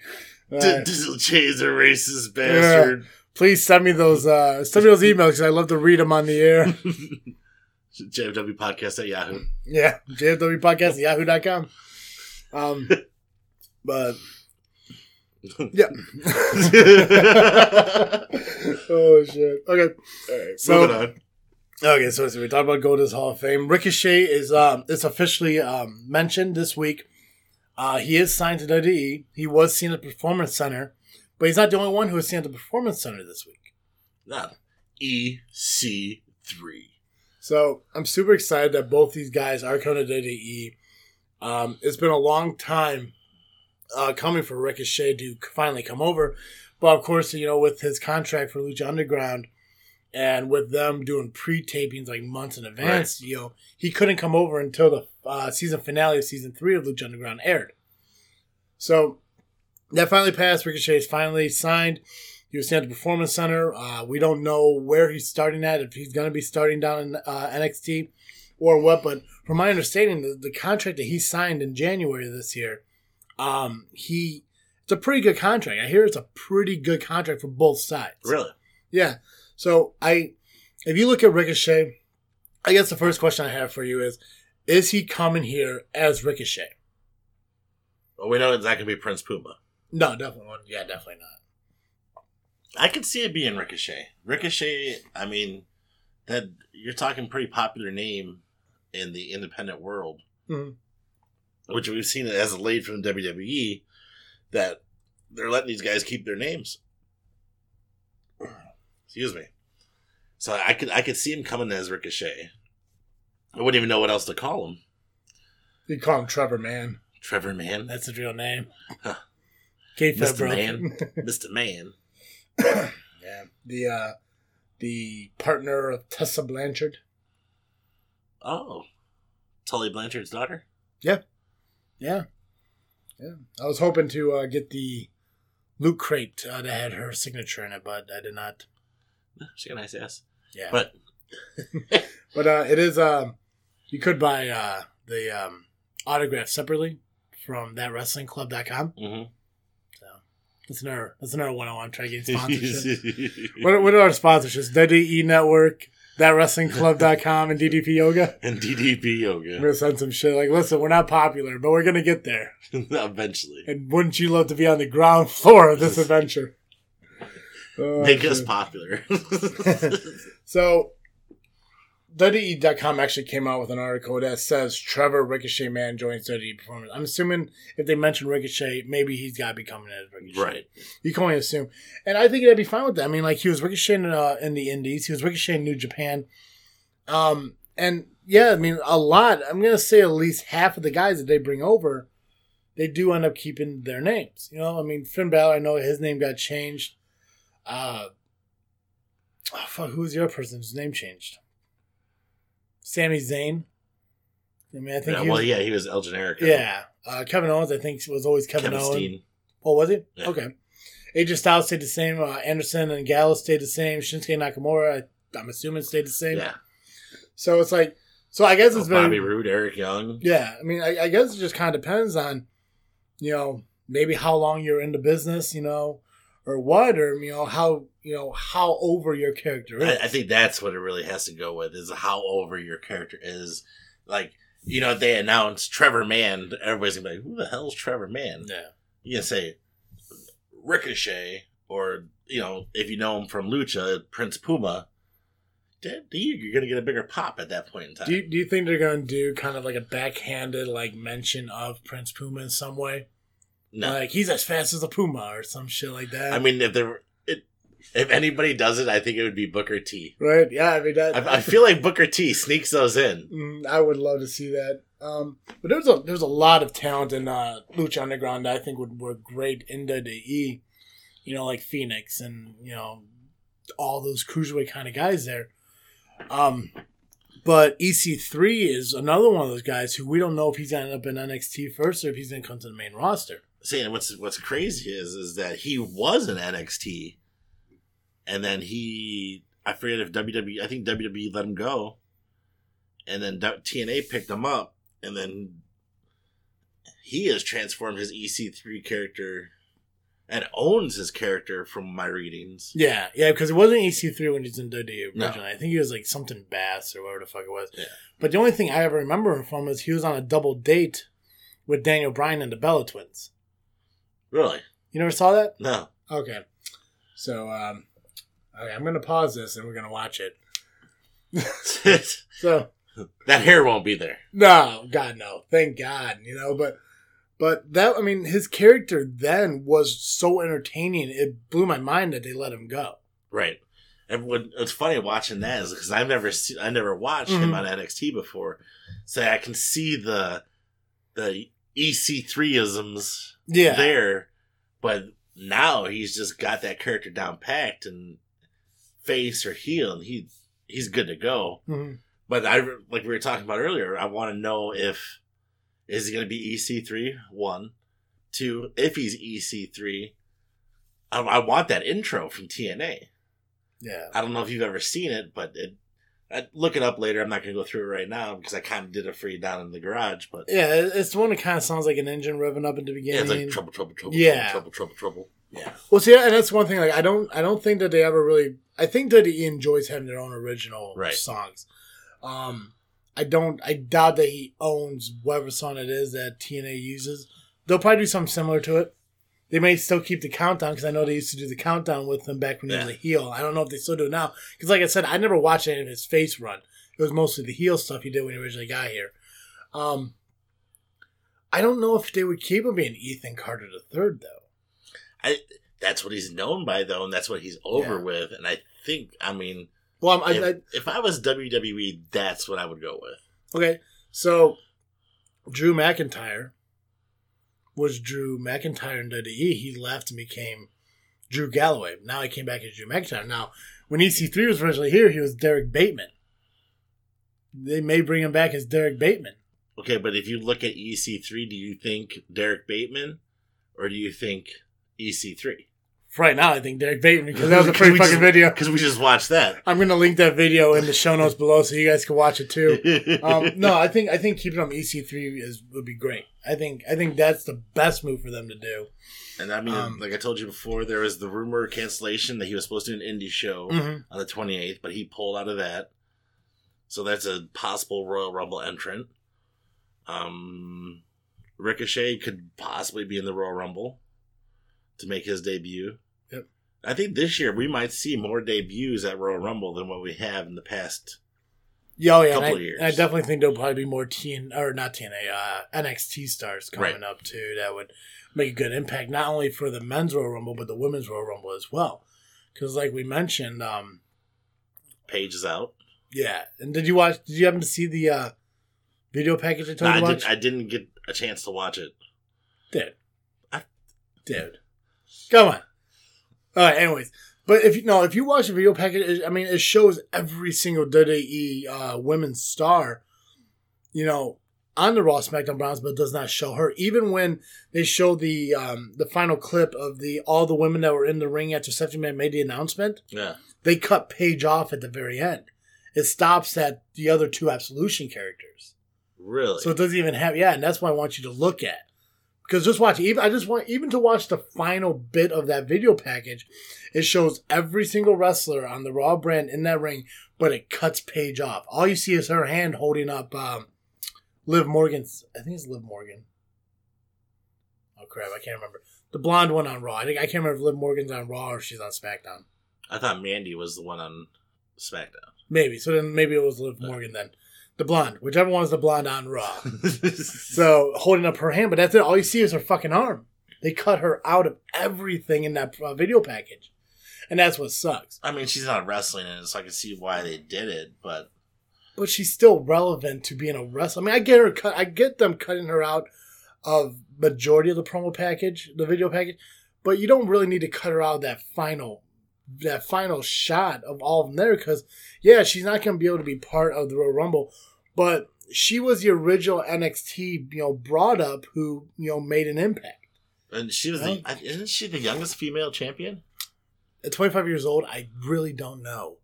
uh, Dizzle J is a racist bastard. please send me those, uh, send me those emails because I love to read them on the air. JFW podcast at Yahoo. Yeah, JFW podcast at yahoo.com. Um, but yeah. oh shit. Okay. Alright, So- on. Okay, so, so we talked about Goldust Hall of Fame. Ricochet is um is officially um mentioned this week. Uh, he is signed to WWE. He was seen at the Performance Center, but he's not the only one who was seen at the Performance Center this week. Not EC3. So I'm super excited that both these guys are coming to WWE. Um, it's been a long time uh, coming for Ricochet to finally come over, but of course, you know, with his contract for Lucha Underground and with them doing pre-tapings like months in advance, you know, he couldn't come over until the uh, season finale of season three of Lucha Underground aired. So that finally passed. Ricochet is finally signed. He was sent to Performance Center. Uh, we don't know where he's starting at, if he's going to be starting down in uh, NXT or what. But from my understanding, the, the contract that he signed in January of this year, um, he it's a pretty good contract. I hear it's a pretty good contract for both sides. Really? Yeah. So I, if you look at Ricochet, I guess the first question I have for you is, is he coming here as Ricochet? Well, we know it's not gonna be Prince Puma. No, definitely. not. Yeah, definitely not. I could see it being Ricochet. Ricochet, I mean, that you're talking pretty popular name in the independent world, Mhm. Which we've seen it as a lead from WWE that they're letting these guys keep their names. Excuse me. So I could I could see him coming as Ricochet. I wouldn't even know what else to call him. You call him Trevor Mann. Trevor Mann, That's his real name. Huh. Kate Mr. bro. Man. Mister Man. yeah. The uh, the partner of Tessa Blanchard. Oh, Tully Blanchard's daughter. Yeah. Yeah. Yeah. I was hoping to uh, get the loot crate uh, that had her signature in it, but I did not. She got a nice ass. Yeah. But But uh, it is. Um, you could buy uh, the um, autograph separately from that thatwrestlingclub.com. hmm So that's another that's another one I want to try to get sponsorship. what, what are our sponsorships? WWE Network, thatwrestlingclub.com, and DDP Yoga. and DDP I'm yoga gonna send some shit like, listen, we're not popular, but we're gonna get there. eventually. And wouldn't you love to be on the ground floor of this adventure? Oh, Make us popular. So, WWE.com actually came out with an article that says Trevor Ricochet Mann joins WWE Performance. I'm assuming if they mention Ricochet, maybe he's got to be coming as Ricochet. right. You can only assume. And I think that'd be fine with that. I mean, like, he was Ricochet in, uh, in the Indies, he was Ricochet in New Japan. Um, and yeah, I mean, a lot. I'm going to say at least half of the guys that they bring over, they do end up keeping their names. You know, I mean, Finn Balor, I know his name got changed. Uh, oh, fuck, who was the other person whose name changed? Sami Zayn. I mean, I think Yeah, he well, yeah, he was El Generico. yeah. Uh, Kevin Owens, I think, was always Kevin, Kevin Owens. Steen. Oh, was he? Yeah. Okay. AJ Styles stayed the same. Uh, Anderson and Gallows stayed the same. Shinsuke Nakamura, I, I'm assuming, stayed the same. Yeah. So it's like, so I guess it's Oh, very, Bobby Roode, Eric Young. yeah. I mean, I, I guess it just kind of depends on, you know, maybe how long you're in the business, you know, or what, or you know how you know how over your character is. I, I think that's what it really has to go with is how over your character is. Like, you know, they announced Trevor Mann. Everybody's gonna be like, "Who the hell's Trevor Mann?" yeah. You can say Ricochet, or you know, if you know him from Lucha, Prince Puma. Then You're gonna get a bigger pop at that point in time. Do you, do you think they're going to do kind of like a backhanded like mention of Prince Puma in some way? No, Like he's as fast as a puma or some shit like that. I mean, if there, it, if anybody does it, I think it would be Booker T. right? Yeah, I mean that. I, I feel like Booker T sneaks those in. Mm, I would love to see that. Um, but there's a there's a lot of talent in uh, Lucha Underground that I think would work great in WWE. You know, like Phoenix and you know all those cruiserweight kind of guys there. Um, but EC3 is another one of those guys who we don't know if he's gonna end up in NXT first or if he's gonna come to the main roster. And what's what's crazy is is that he was in NXT, and then he I forget if WWE I think WWE let him go, and then TNA picked him up, and then he has transformed his EC3 character, and owns his character from my readings. Yeah, yeah, because it wasn't EC3 when he's in WWE No. originally. I think he was like something Bass or whatever the fuck it was. Yeah. But the only thing I ever remember him from is he was on a double date with Daniel Bryan and the Bella Twins. Really? You never saw that? No. Okay. So, um, okay, I'm gonna pause this and we're gonna watch it. So, that hair won't be there. no, God, no, thank God, you know. But, but that, I mean, his character then was so entertaining. It blew my mind that they let him go. Right. And what, it's funny watching that is because I've never seen, I never watched him Mhm. on NXT before, so I can see the the EC3 isms Yeah. there, but now he's just got that character down packed and face or heel, and he he's good to go. Mhm. But I like we were talking about earlier. I want to know if is he going to be EC3 one, two. If he's EC3, I, I want that intro from TNA. Yeah. I don't know if you've ever seen it, but it, I, look it up later. I'm not going to go through it right now because I kind of did it for you down in the garage. But Yeah, it's the one that kind of sounds like an engine revving up at the yeah, beginning. it's like trouble, trouble, trouble, Yeah. trouble, trouble, trouble, trouble. Yeah. Well, see, and that's one thing. Like, I don't, I don't think that they ever really. I think that he enjoys having their own original Right. songs. Um, I don't. I doubt that he owns whatever song it is that TNA uses. They'll probably do something similar to it. They may still keep the countdown because I know they used to do the countdown with him back when he Yeah. was a heel. I don't know if they still do it now because, like I said, I never watched any of his face run. It was mostly the heel stuff he did when he originally got here. Um, I don't know if they would keep him being Ethan Carter the third though. I that's what he's known by though, and that's what he's over Yeah. with. And I think, I mean, Well, I'm, if, I, I, if I was WWE, that's what I would go with. Okay, so Drew McIntyre was Drew McIntyre in WWE. He left and became Drew Galloway. Now he came back as Drew McIntyre. Now, when EC3 was originally here, he was Derrick Bateman. They may bring him back as Derrick Bateman. Okay, but if you look at EC3, do you think Derrick Bateman, or do you think E EC3? For right now, I think Derrick Bateman because that was a pretty fucking just- video. Because we just watched that. I'm gonna link that video in the show notes below so you guys can watch it too. Um, no, I think I think keeping him EC3 is would be great. I think I think that's the best move for them to do. And I mean, Um, like I told you before, there was the rumor cancellation that he was supposed to do an indie show Mhm. on the 28th, but he pulled out of that. So that's a possible Royal Rumble entrant. Um, Ricochet could possibly be in the Royal Rumble to make his debut. I think this year we might see more debuts at Royal Rumble than what we have in the past. Yeah, oh, yeah. couple I, of years. I definitely think there'll probably be more TN or not TNA, uh, NXT stars coming Right. up too. That would make a good impact not only for the men's Royal Rumble but the women's Royal Rumble as well. Because like we mentioned, um, Page is out. yeah. And did you watch? Did you happen to see the uh, video package I No, told you I, did? I didn't get a chance to watch it. Dude. I- Dude. Come on. Right, anyways. But if you know, if you watch the video package, it- I mean, it shows every single WWE uh, women's star, you know, on the Raw SmackDown Browns, but does not show her. Even when they show the um, the final clip of the all the women that were in the ring after Stephanie McMahon made the announcement, Yeah. they cut Paige off at the very end. It stops at the other two Absolution characters. Really? So it doesn't even have yeah, and that's what I want you to look at. Because just watch even I just want even to watch the final bit of that video package, it shows every single wrestler on the Raw brand in that ring, but it cuts Paige off. All you see is her hand holding up um, Liv Morgan's I think it's Liv Morgan. Oh crap, I can't remember. The blonde one on Raw. I think I can't remember if Liv Morgan's on Raw or she's on SmackDown. I thought Mandy was the one on SmackDown. Maybe. So then maybe it was Liv Morgan then. The blonde. Whichever one is the blonde on Raw. So holding up her hand, but that's it. All you see is her fucking arm. They cut her out of everything in that uh, video package, and that's what sucks. I mean, she's not wrestling in it, so I can see why they did it. But But she's still relevant to being a wrestler. I mean, I get her cut. I get them cutting her out of majority of the promo package, the video package, but you don't really need to cut her out of that final, that final shot of all of them there because yeah, she's not going to be able to be part of the Royal Rumble, but she was the original NXT, you know, brought up who you know made an impact. and she was the isn't she the youngest female champion? At 25 years old, I really don't know.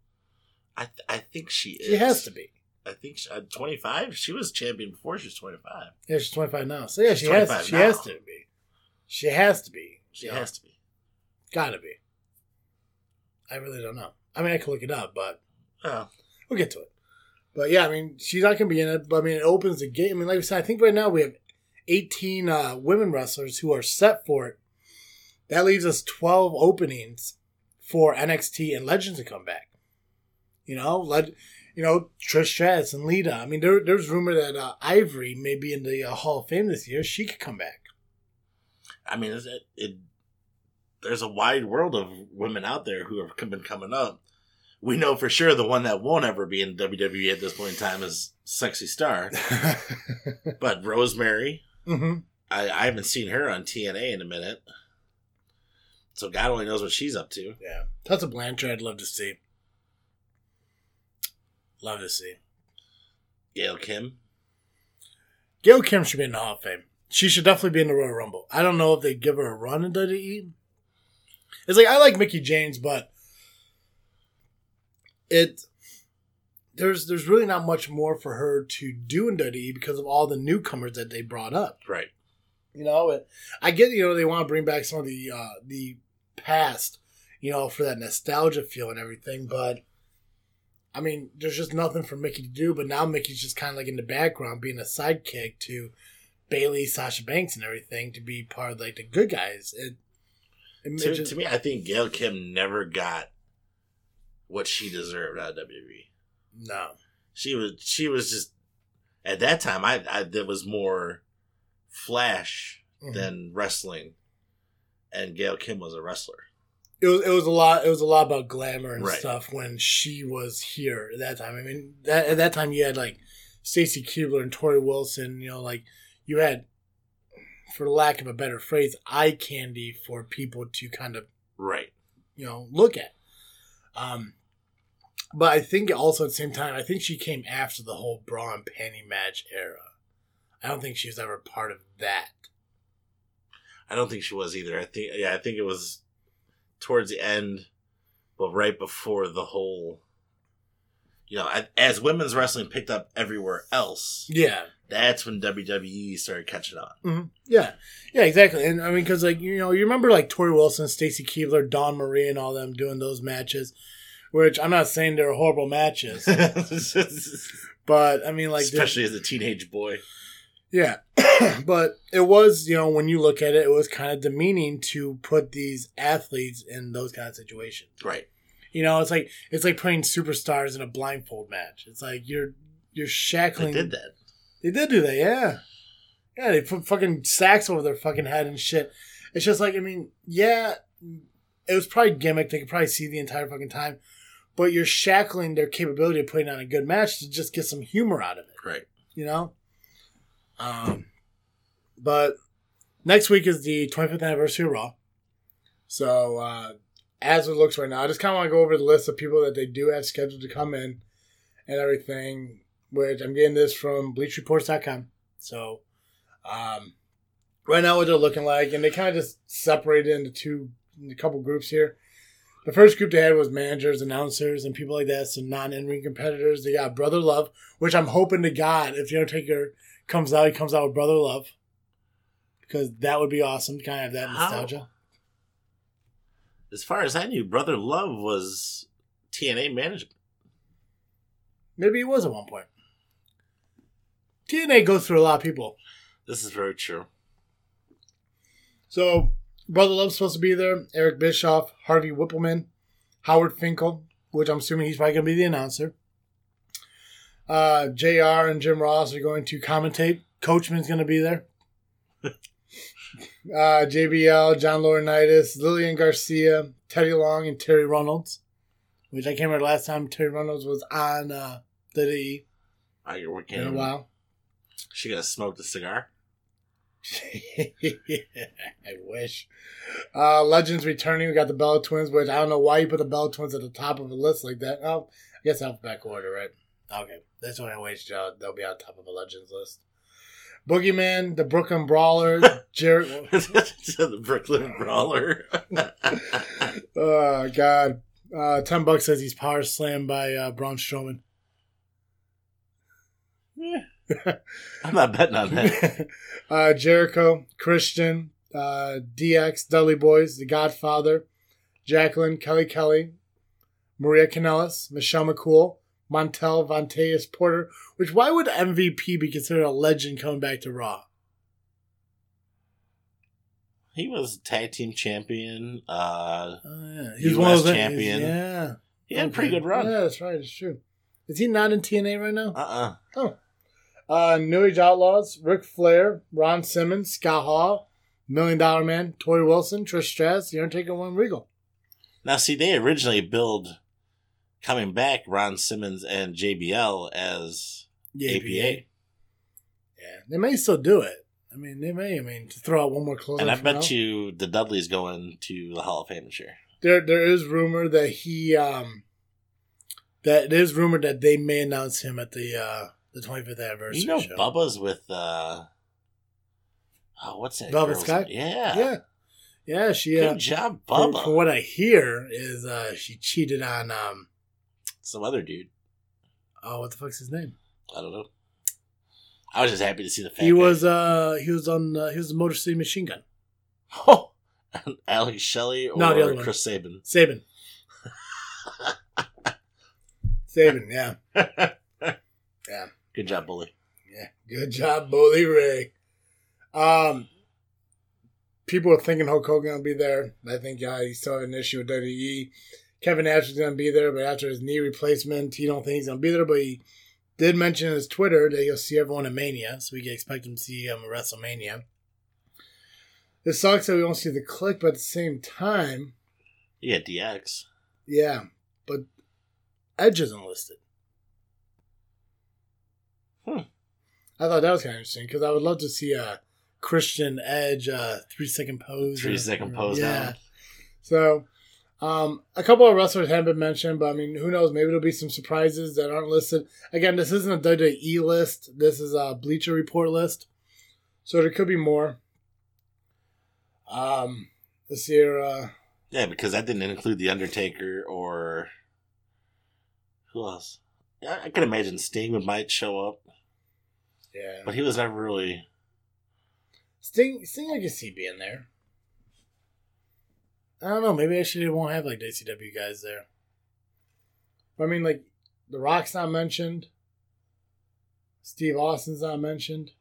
I th- I think she is. She has to be. I think she, at 25, she was champion before she was 25. Yeah, she's 25 now. So yeah, She's she has. She now. has to be. She has to be. She know, has to be. Gotta be. I really don't know. I mean, I could look it up, but Oh, we'll get to it. But yeah, I mean, she's not gonna be in it. But I mean, it opens the gate. I mean, like I said, I think right now we have 18 uh, women wrestlers who are set for it. That leaves us 12 openings for NXT and Legends to come back. You know, let you know Trish Stratus and Lita. I mean, there, there's rumor that uh, Ivory may be in the uh, Hall of Fame this year. She could come back. I mean, it, it, there's a wide world of women out there who have been coming up. We know for sure the one that won't ever be in WWE at this point in time is Sexy Star. But Rosemary, hmm I, I haven't seen her on TNA in a minute. So God only knows what she's up to. Yeah, that's a Blanchard I'd love to see. Love to see. Gail Kim. Gail Kim should be in the Hall of Fame. She should definitely be in the Royal Rumble. I don't know if they give her a run in WWE. It's like I like Mickie James, but it there's there's really not much more for her to do in WWE because of all the newcomers that they brought up. Right. You know, it, I get you know they want to bring back some of the uh, the past, you know, for that nostalgia feel and everything. But I mean, there's just nothing for Mickey to do. But now Mickie's just kind of like in the background, being a sidekick to Bayley, Sasha Banks, and everything to be part of like the good guys. It, it To, to me, I think Gail Kim never got what she deserved out of WWE. no. She was she was just at that time. I, I there was more flash Mhm. than wrestling, and Gail Kim was a wrestler. it was it was a lot it was a lot about glamour and Right. stuff when she was here at that time. I mean, that, at that time you had like Stacy Keibler and Torrie Wilson. You know, like you had, for lack of a better phrase, eye candy for people to kind of Right. you know look at. Um, but I think also at the same time, I think she came after the whole bra and panty match era. I don't think she was ever part of that. I don't think she was either. I think yeah, I think it was towards the end, but right before the whole. You know, as women's wrestling picked up everywhere else, Yeah, that's when WWE started catching on. Mm-hmm. Yeah, yeah, exactly. And I mean, because like you know, you remember like Torrie Wilson, Stacy Keibler, Dawn Marie, and all them doing those matches, which I'm not saying they're horrible matches, but I mean, like, Especially as a teenage boy. yeah, but it was you know when you look at it, it was kind of demeaning to put these athletes in those kind of situations. Right. You know, it's like it's like putting superstars in a blindfold match. It's like you're you're They shackling. did that. They did do that, yeah. Yeah, they put fucking sacks over their fucking head and shit. It's just like, I mean, yeah, it was probably gimmick. They could probably see the entire fucking time. But you're shackling their capability of putting on a good match to just get some humor out of it, Right. you know? Um, but next week is the 25th anniversary of Raw. So, uh, as it looks right now, I just kind of want to go over the list of people that they do have scheduled to come in and everything, which I'm getting this from BleachReports.com. So, um, right now, what they're looking like, and they kind of just separated into two, a couple groups here. The first group they had was managers, announcers, and people like that, so non in ring competitors. They got Brother Love, which I'm hoping to God, if The Undertaker comes out, he comes out with Brother Love. Because that would be awesome to kind of have that How? nostalgia. As far as I knew, Brother Love was TNA management. Maybe he was at one point. TNA goes through a lot of people. This is very true. So, Brother Love's supposed to be there. Eric Bischoff, Harvey Wippleman, Howard Finkel, which I'm assuming he's probably going to be the announcer. Uh, JR and Jim Ross are going to commentate. Coachman's going to be there. uh, JBL, John Laurinaitis, Lillian Garcia, Teddy Long, and Terri Runnels. Which I can't remember the last time Terri Runnels was on uh, WWE I you're in a while. She gonna smoke the cigar. I wish. Uh, Legends returning. We got the Bella Twins, which I don't know why you put the Bella Twins at the top of a list like that. Oh, I guess alphabetical order, right? Okay, that's what I wish uh, they'll be on top of a Legends list. Boogeyman, the Brooklyn Brawler, Jared. the Brooklyn Brawler. oh God, uh, ten bucks says he's power slammed by uh, Braun Strowman. I'm not betting on that. uh, Jericho, Christian, uh, DX, Dudley Boys, The Godfather, Jacqueline, Kelly Kelly, Maria Kanellis, Michelle McCool, Montel, Vontavious Porter. Which why would MVP be considered a legend coming back to Raw? He was tag team champion. Uh, Oh, yeah. US champion. Yeah, he had a pretty good run. Yeah, that's right. It's true. Is he not in TNA right now? Uh uh Uh, New Age Outlaws, Ric Flair, Ron Simmons, Scott Hall, Million Dollar Man, Torrie Wilson, Trish Stratus, The Undertaker, One Regal. Now, see, they originally billed coming back Ron Simmons and JBL as Yeah, APA. Yeah, they may still do it. I mean, they may. I mean, to throw out one more close. And I bet you the Dudley's going to the Hall of Fame this year. there there is rumor that he um that it is rumored that they may announce him at the uh the 25th anniversary You know, show. Bubba's with, uh, oh, what's that? Velvet girl's Sky? name? Yeah. yeah, yeah. She Good uh, job, for, Bubba. for what I hear is uh she cheated on um Some other dude. oh what the fuck's his name? I don't know. I was just happy to see the fact He was uh he was on uh, he was the Motor City Machine Gun. Oh, Alex Shelley or No, the other one. Chris Sabin? Saban. Saban, yeah. Yeah. Good job, bully. Yeah. Good job, Bully Ray. Um, people are thinking Hulk Hogan will be there. I think uh, he still have an issue with WWE. Kevin Nash is going to be there, but after his knee replacement, he don't think he's going to be there. But he did mention in his Twitter that he'll see everyone at Mania, so we can expect him to see him at WrestleMania. It sucks that we don't see the Kliq, but at the same time, Yeah, DX. yeah, but Edge isn't listed. I thought that was kind of interesting because I would love to see a Christian Edge uh, three second pose. Three second pose Yeah. So, um, a couple of wrestlers haven't been mentioned, but I mean, who knows? Maybe there'll be some surprises that aren't listed. Again, this isn't a WWE list. This is a Bleacher Report list, so there could be more. Um, this year, uh, Yeah, because that didn't include the Undertaker or who else? Yeah, I could imagine Sting might show up, yeah, but he was never really. Sting, Sting, I can see being there. I don't know. Maybe actually they won't have like DCW guys there. I mean, like The Rock's not mentioned. Steve Austin's not mentioned.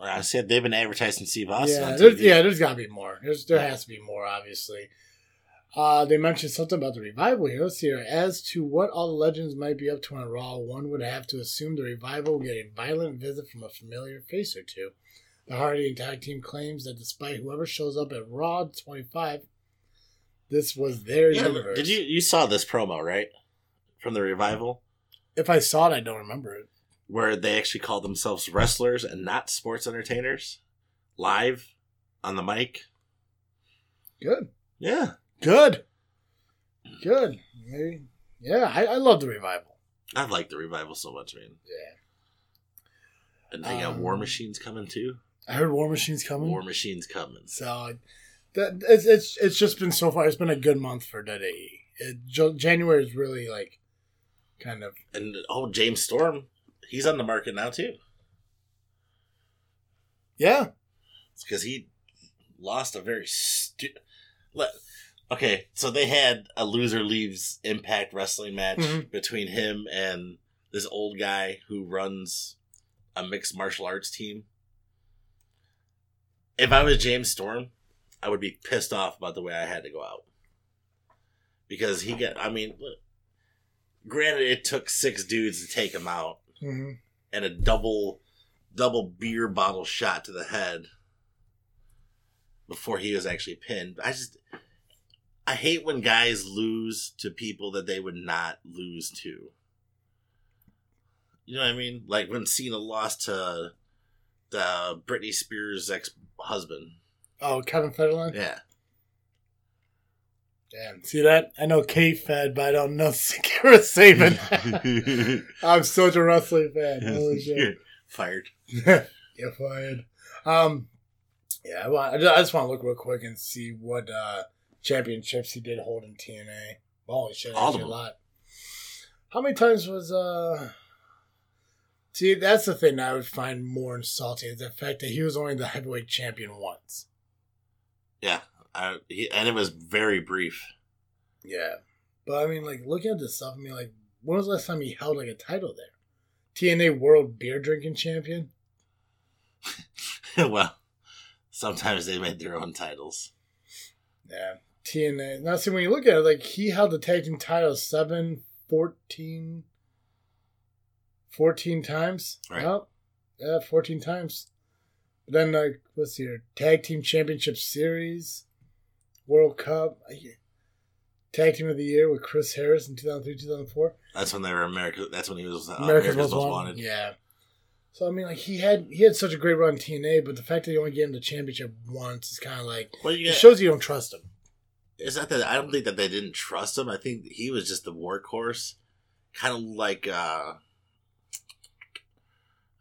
I said they've been advertising Steve Austin. yeah, there's, yeah, there's got to be more. There's, there Yeah. has to be more, obviously. Uh, they mentioned something about the revival here. Here. As to what all the legends might be up to on Raw, one would have to assume the revival will get a violent visit from a familiar face or two. The Hardy and tag team claims that despite whoever shows up at Raw 25, this was their Yeah, universe. Did you you saw this promo right from the revival If I saw it, I don't remember it. where they actually called themselves wrestlers and not sports entertainers live on the mic? Good. Yeah, Good. Good. Maybe. Yeah, I, I love the revival. I like the revival so much, man. Yeah. And they got War Um, Machines coming too. I heard War Machine's coming. War Machines coming. So that it's it's it's just been so far. It's been a good month for WWE. It, January is really like kind of And oh, James Storm, he's on the market now too. yeah. Because he lost a very stu- Let Okay, so they had a loser leaves Impact Wrestling match Mhm. between him and this old guy who runs a mixed martial arts team. If I was James Storm, I would be pissed off about the way I had to go out. Because he got, I mean, look, granted, it took six dudes to take him out hmm and a double double beer bottle shot to the head before he was actually pinned. I just I hate when guys lose to people that they would not lose to. You know what I mean? Like when Cena lost to the Britney Spears ex husband. Oh, Kevin Federline. Yeah. Yeah. See that? I know K Fed, but I don't know Kara Saban. I'm such a wrestling fan. Holy shit. Fired. Get fired. Um, yeah, I, want, I just, I just want to look real quick and see what uh, championships he did hold in TNA. Holy shit, All a lot. How many times was uh? See, that's the thing I would find more insulting is the fact that he was only the heavyweight champion once. Yeah. I, he, and it was very brief. Yeah, but I mean, like looking at this stuff, I mean, like when was the last time he held like a title there? TNA World Beer Drinking Champion. well, sometimes they made their own titles. Yeah. TNA. Now, see, when you look at it, like, he held the tag team title 7, 14, 14 times. Right. Yeah, 14 times. But then, like, what's here? Tag Team Championship Series, World Cup, Tag Team of the Year with Chris Harris in 2003, 2004. That's when they were America. That's when he was uh, America's, Most, Wanted. Yeah. So, I mean, like, he had he had such a great run in TNA, but the fact that he only gave him the championship once is kind of like, Well, it shows you don't trust him. It's not that I don't think that they didn't trust him. I think he was just the workhorse, kind of like uh,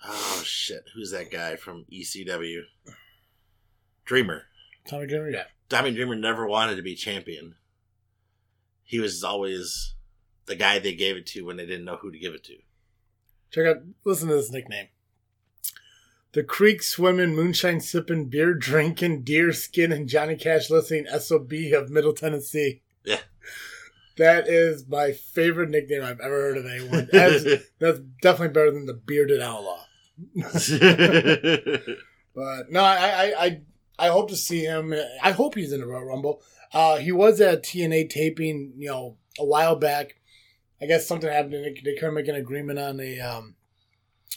oh shit, who's that guy from ECW? Dreamer. Tommy Dreamer, yeah. Tommy Dreamer never wanted to be champion. He was always the guy they gave it to when they didn't know who to give it to. Check out, listen to this nickname. The creek swimming, moonshine sipping, beer drinking, deer skin, and Johnny Cash listening SOB of Middle Tennessee. Yeah. That is my favorite nickname I've ever heard of anyone. That's, that's definitely better than the bearded outlaw. But no, I, I, I, I hope to see him. I hope he's in the Royal Rumble. Uh, he was at TNA taping, you know, a while back. I guess something happened. They, they couldn't make an agreement on a um,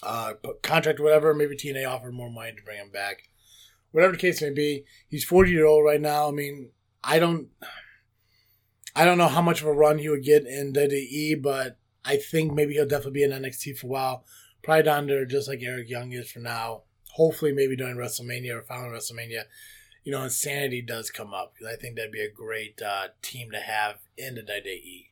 uh, contract whatever. Maybe TNA offered more money to bring him back. Whatever the case may be, he's forty year old right now. I mean, I don't, I don't know how much of a run he would get in WWE, but I think maybe he'll definitely be in NXT for a while. Probably down there, just like Eric Young is for now. Hopefully, maybe during WrestleMania or following WrestleMania, you know, Insanity does come up. I think that'd be a great uh, team to have in the WWE.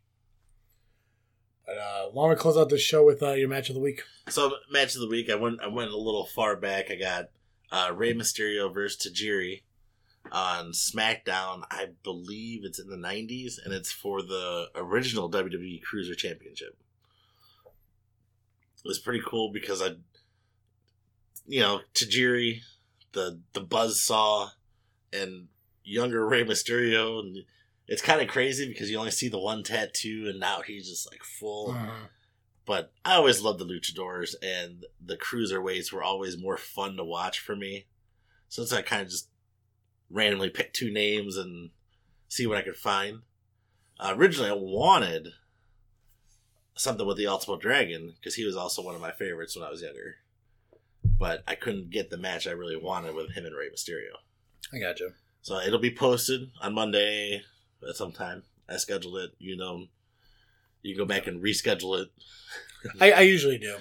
Uh, why don't we close out the show with uh, your match of the week? So match of the week, I went I went a little far back. I got uh, Rey Mysterio versus Tajiri on SmackDown. I believe it's in the '90s, and it's for the original WWE Cruiser Championship. It was pretty cool because I, you know, Tajiri, the the buzz saw, and younger Rey Mysterio, and it's kind of crazy because you only see the one tattoo, and now he's just like full. But I always loved the luchadors, and the cruiserweights were always more fun to watch for me. So it's I kind of just randomly picked two names and see what I could find. Uh, originally, I wanted something with the Ultimate Dragon because he was also one of my favorites when I was younger. But I couldn't get the match I really wanted with him and Rey Mysterio. I got you. So it'll be posted on Monday at some time. I scheduled it. You know, you can go back and reschedule it. I, I usually do.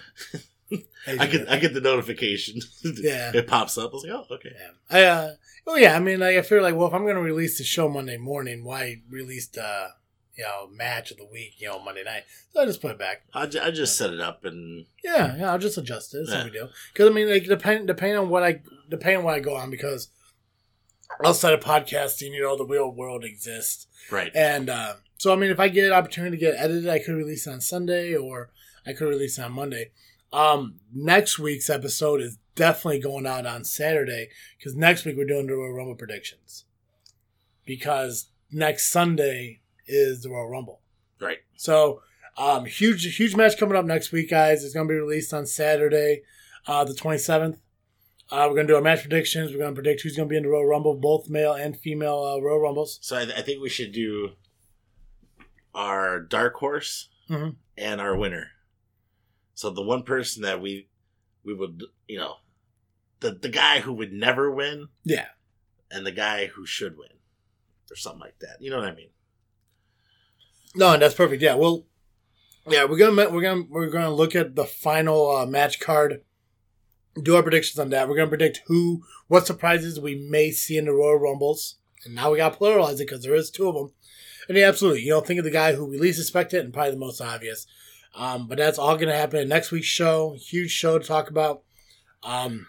I get I get the notification. Yeah. it pops up. I was like, oh, okay. Yeah. I, uh, oh yeah. I mean, like, I feel like, well, if I'm going to release the show Monday morning, why release the, you know, match of the week, you know, Monday night? So I just put it back. I, ju- I just set it up and Yeah, yeah. I'll just adjust it. No Yeah. big deal. Because I mean, like, depending depending on what I depending on what I go on, because outside of podcasting, you know, the real world exists. right. And uh, so, I mean, if I get an opportunity to get edited, I could release it on Sunday or I could release it on Monday. Um, next week's episode is definitely going out on Saturday because next week we're doing the Royal Rumble predictions. Because next Sunday is the Royal Rumble. Right. So, um, huge, huge match coming up next week, guys. It's going to be released on Saturday, uh, the 27th. Uh, we're going to do our match predictions. We're going to predict who's going to be in the Royal Rumble, both male and female uh, Royal Rumbles. So I, I think we should do our dark horse Mhm. and our winner. So the one person that we we would you know the the guy who would never win Yeah. and the guy who should win or something like that. You know what I mean? No, and that's perfect. Yeah, well, yeah, we're gonna we're gonna we're gonna look at the final uh, match card, do our predictions on that. We're gonna predict who, what surprises we may see in the Royal Rumbles, and now we got to pluralize it because there is two of them. And yeah, absolutely, you know, think of the guy who we least expected and probably the most obvious. Um, but that's all gonna happen in next week's show. Huge show to talk about. Um,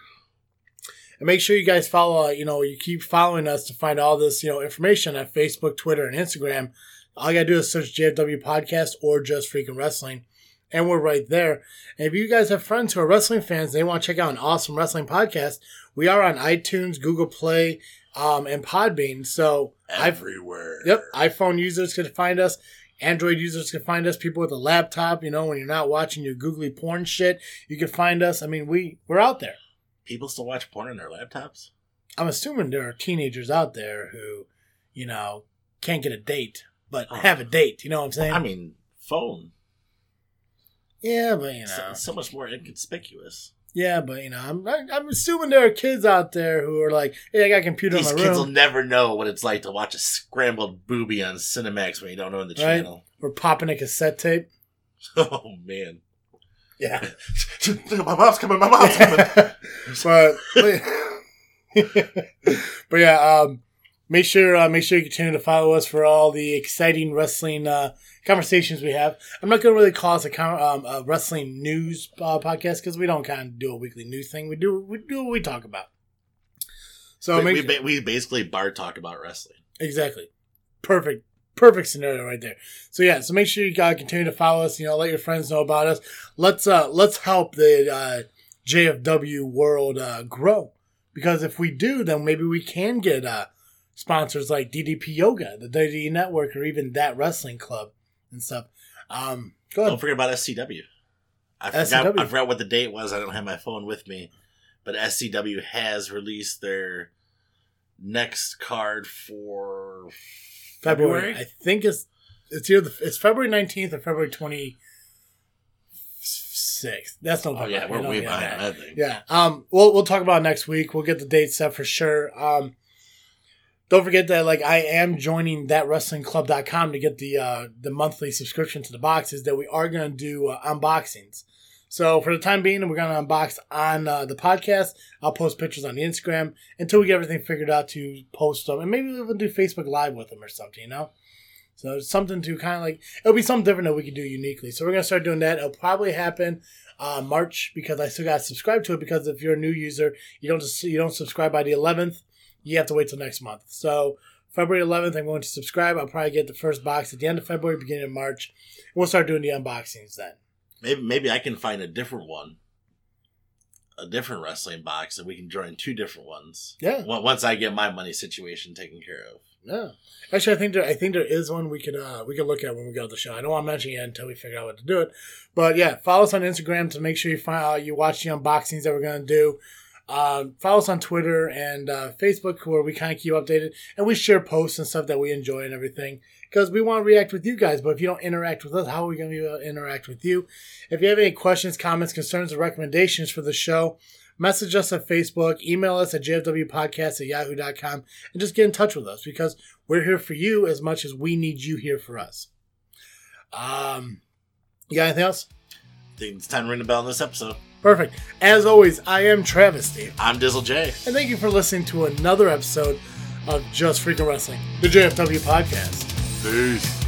and make sure you guys follow. Uh, you know, you keep following us to find all this, you know, information on Facebook, Twitter, and Instagram. All you gotta do is search JFW Podcast or just freaking wrestling, and we're right there. And if you guys have friends who are wrestling fans, they want to check out an awesome wrestling podcast. We are on iTunes, Google Play, um, and Podbean. So Everywhere. Yep, iPhone users can find us. Android users can find us. People with a laptop, you know, when you're not watching your googly porn shit, you can find us. I mean, we we're out there. People still watch porn on their laptops? I'm assuming there are teenagers out there who, you know, can't get a date, but Oh. have a date. You know what I'm saying? I mean, phone. Yeah, but you know, So, so much more inconspicuous. yeah, but you know, I'm I'm assuming there are kids out there who are like, hey, I got a computer These in my kids will never know what it's like to watch a scrambled booby on Cinemax when you don't own the Right. channel. We're popping a cassette tape. Oh man. Yeah. my mom's coming, my mom's coming. but, but, but yeah, um, make sure uh, make sure you continue to follow us for all the exciting wrestling uh, conversations we have. I'm not going to really call us a, con- um, a wrestling news uh, podcast because we don't kind of do a weekly news thing. We do we do what we talk about. So we, we, ba- we basically bar talk about wrestling. Exactly. Perfect. Perfect scenario right there. So yeah, so make sure you uh, continue to follow us. You know, let your friends know about us. Let's uh let's help the uh JFW world uh, grow. Because if we do, then maybe we can get uh, sponsors like DDP Yoga, the WWE Network, or even that wrestling club and stuff. Um, go ahead. Don't forget about SCW. I forgot, SCW. I forgot what the date was. I don't have my phone with me. But SCW has released their next card for February. February. I think it's it's either the, it's February nineteenth or February twenty sixth. That's no. Oh yeah, we're way behind. Yeah. Um. We'll we'll talk about it next week. We'll get the date set for sure. Um. Don't forget that like I am joining thatwrestlingclub.com to get the uh the monthly subscription to the boxes that we are going to do uh, unboxings. So for the time being, we're going to unbox on uh, the podcast. I'll post pictures on the Instagram until we get everything figured out to post them, and maybe we'll do Facebook Live with them or something. You know. So something to kind of like it'll be something different that we can do uniquely. So we're gonna start doing that. It'll probably happen uh, March because I still got to subscribe to it. Because if you're a new user, you don't just you don't subscribe by the 11th. You have to wait till next month. So February 11th, I'm going to subscribe. I'll probably get the first box at the end of February, beginning of March. We'll start doing the unboxings then. Maybe maybe I can find a different one, a different wrestling box, and we can join two different ones. Yeah, Once I get my money situation taken care of. yeah. Actually, I think there I think there is one we could uh, we could look at when we go to the show. I don't want to mention it until we figure out what to do it. But yeah, follow us on Instagram to make sure you find uh, you watch the unboxings that we're gonna do. Um, follow us on Twitter and uh, Facebook where we kind of keep updated and we share posts and stuff that we enjoy and everything because we want to react with you guys. But if you don't interact with us, how are we going to be able to interact with you? If you have any questions, comments, concerns, or recommendations for the show, message us at Facebook, email us at jfwpodcast at yahoo.com, and just get in touch with us because we're here for you as much as we need you here for us. Um, you got anything else? I think it's time to ring the bell on this episode. Perfect. As always, I am Travesty. I'm Dizzle J. And thank you for listening to another episode of Just Freaking Wrestling, the JFW podcast. Peace.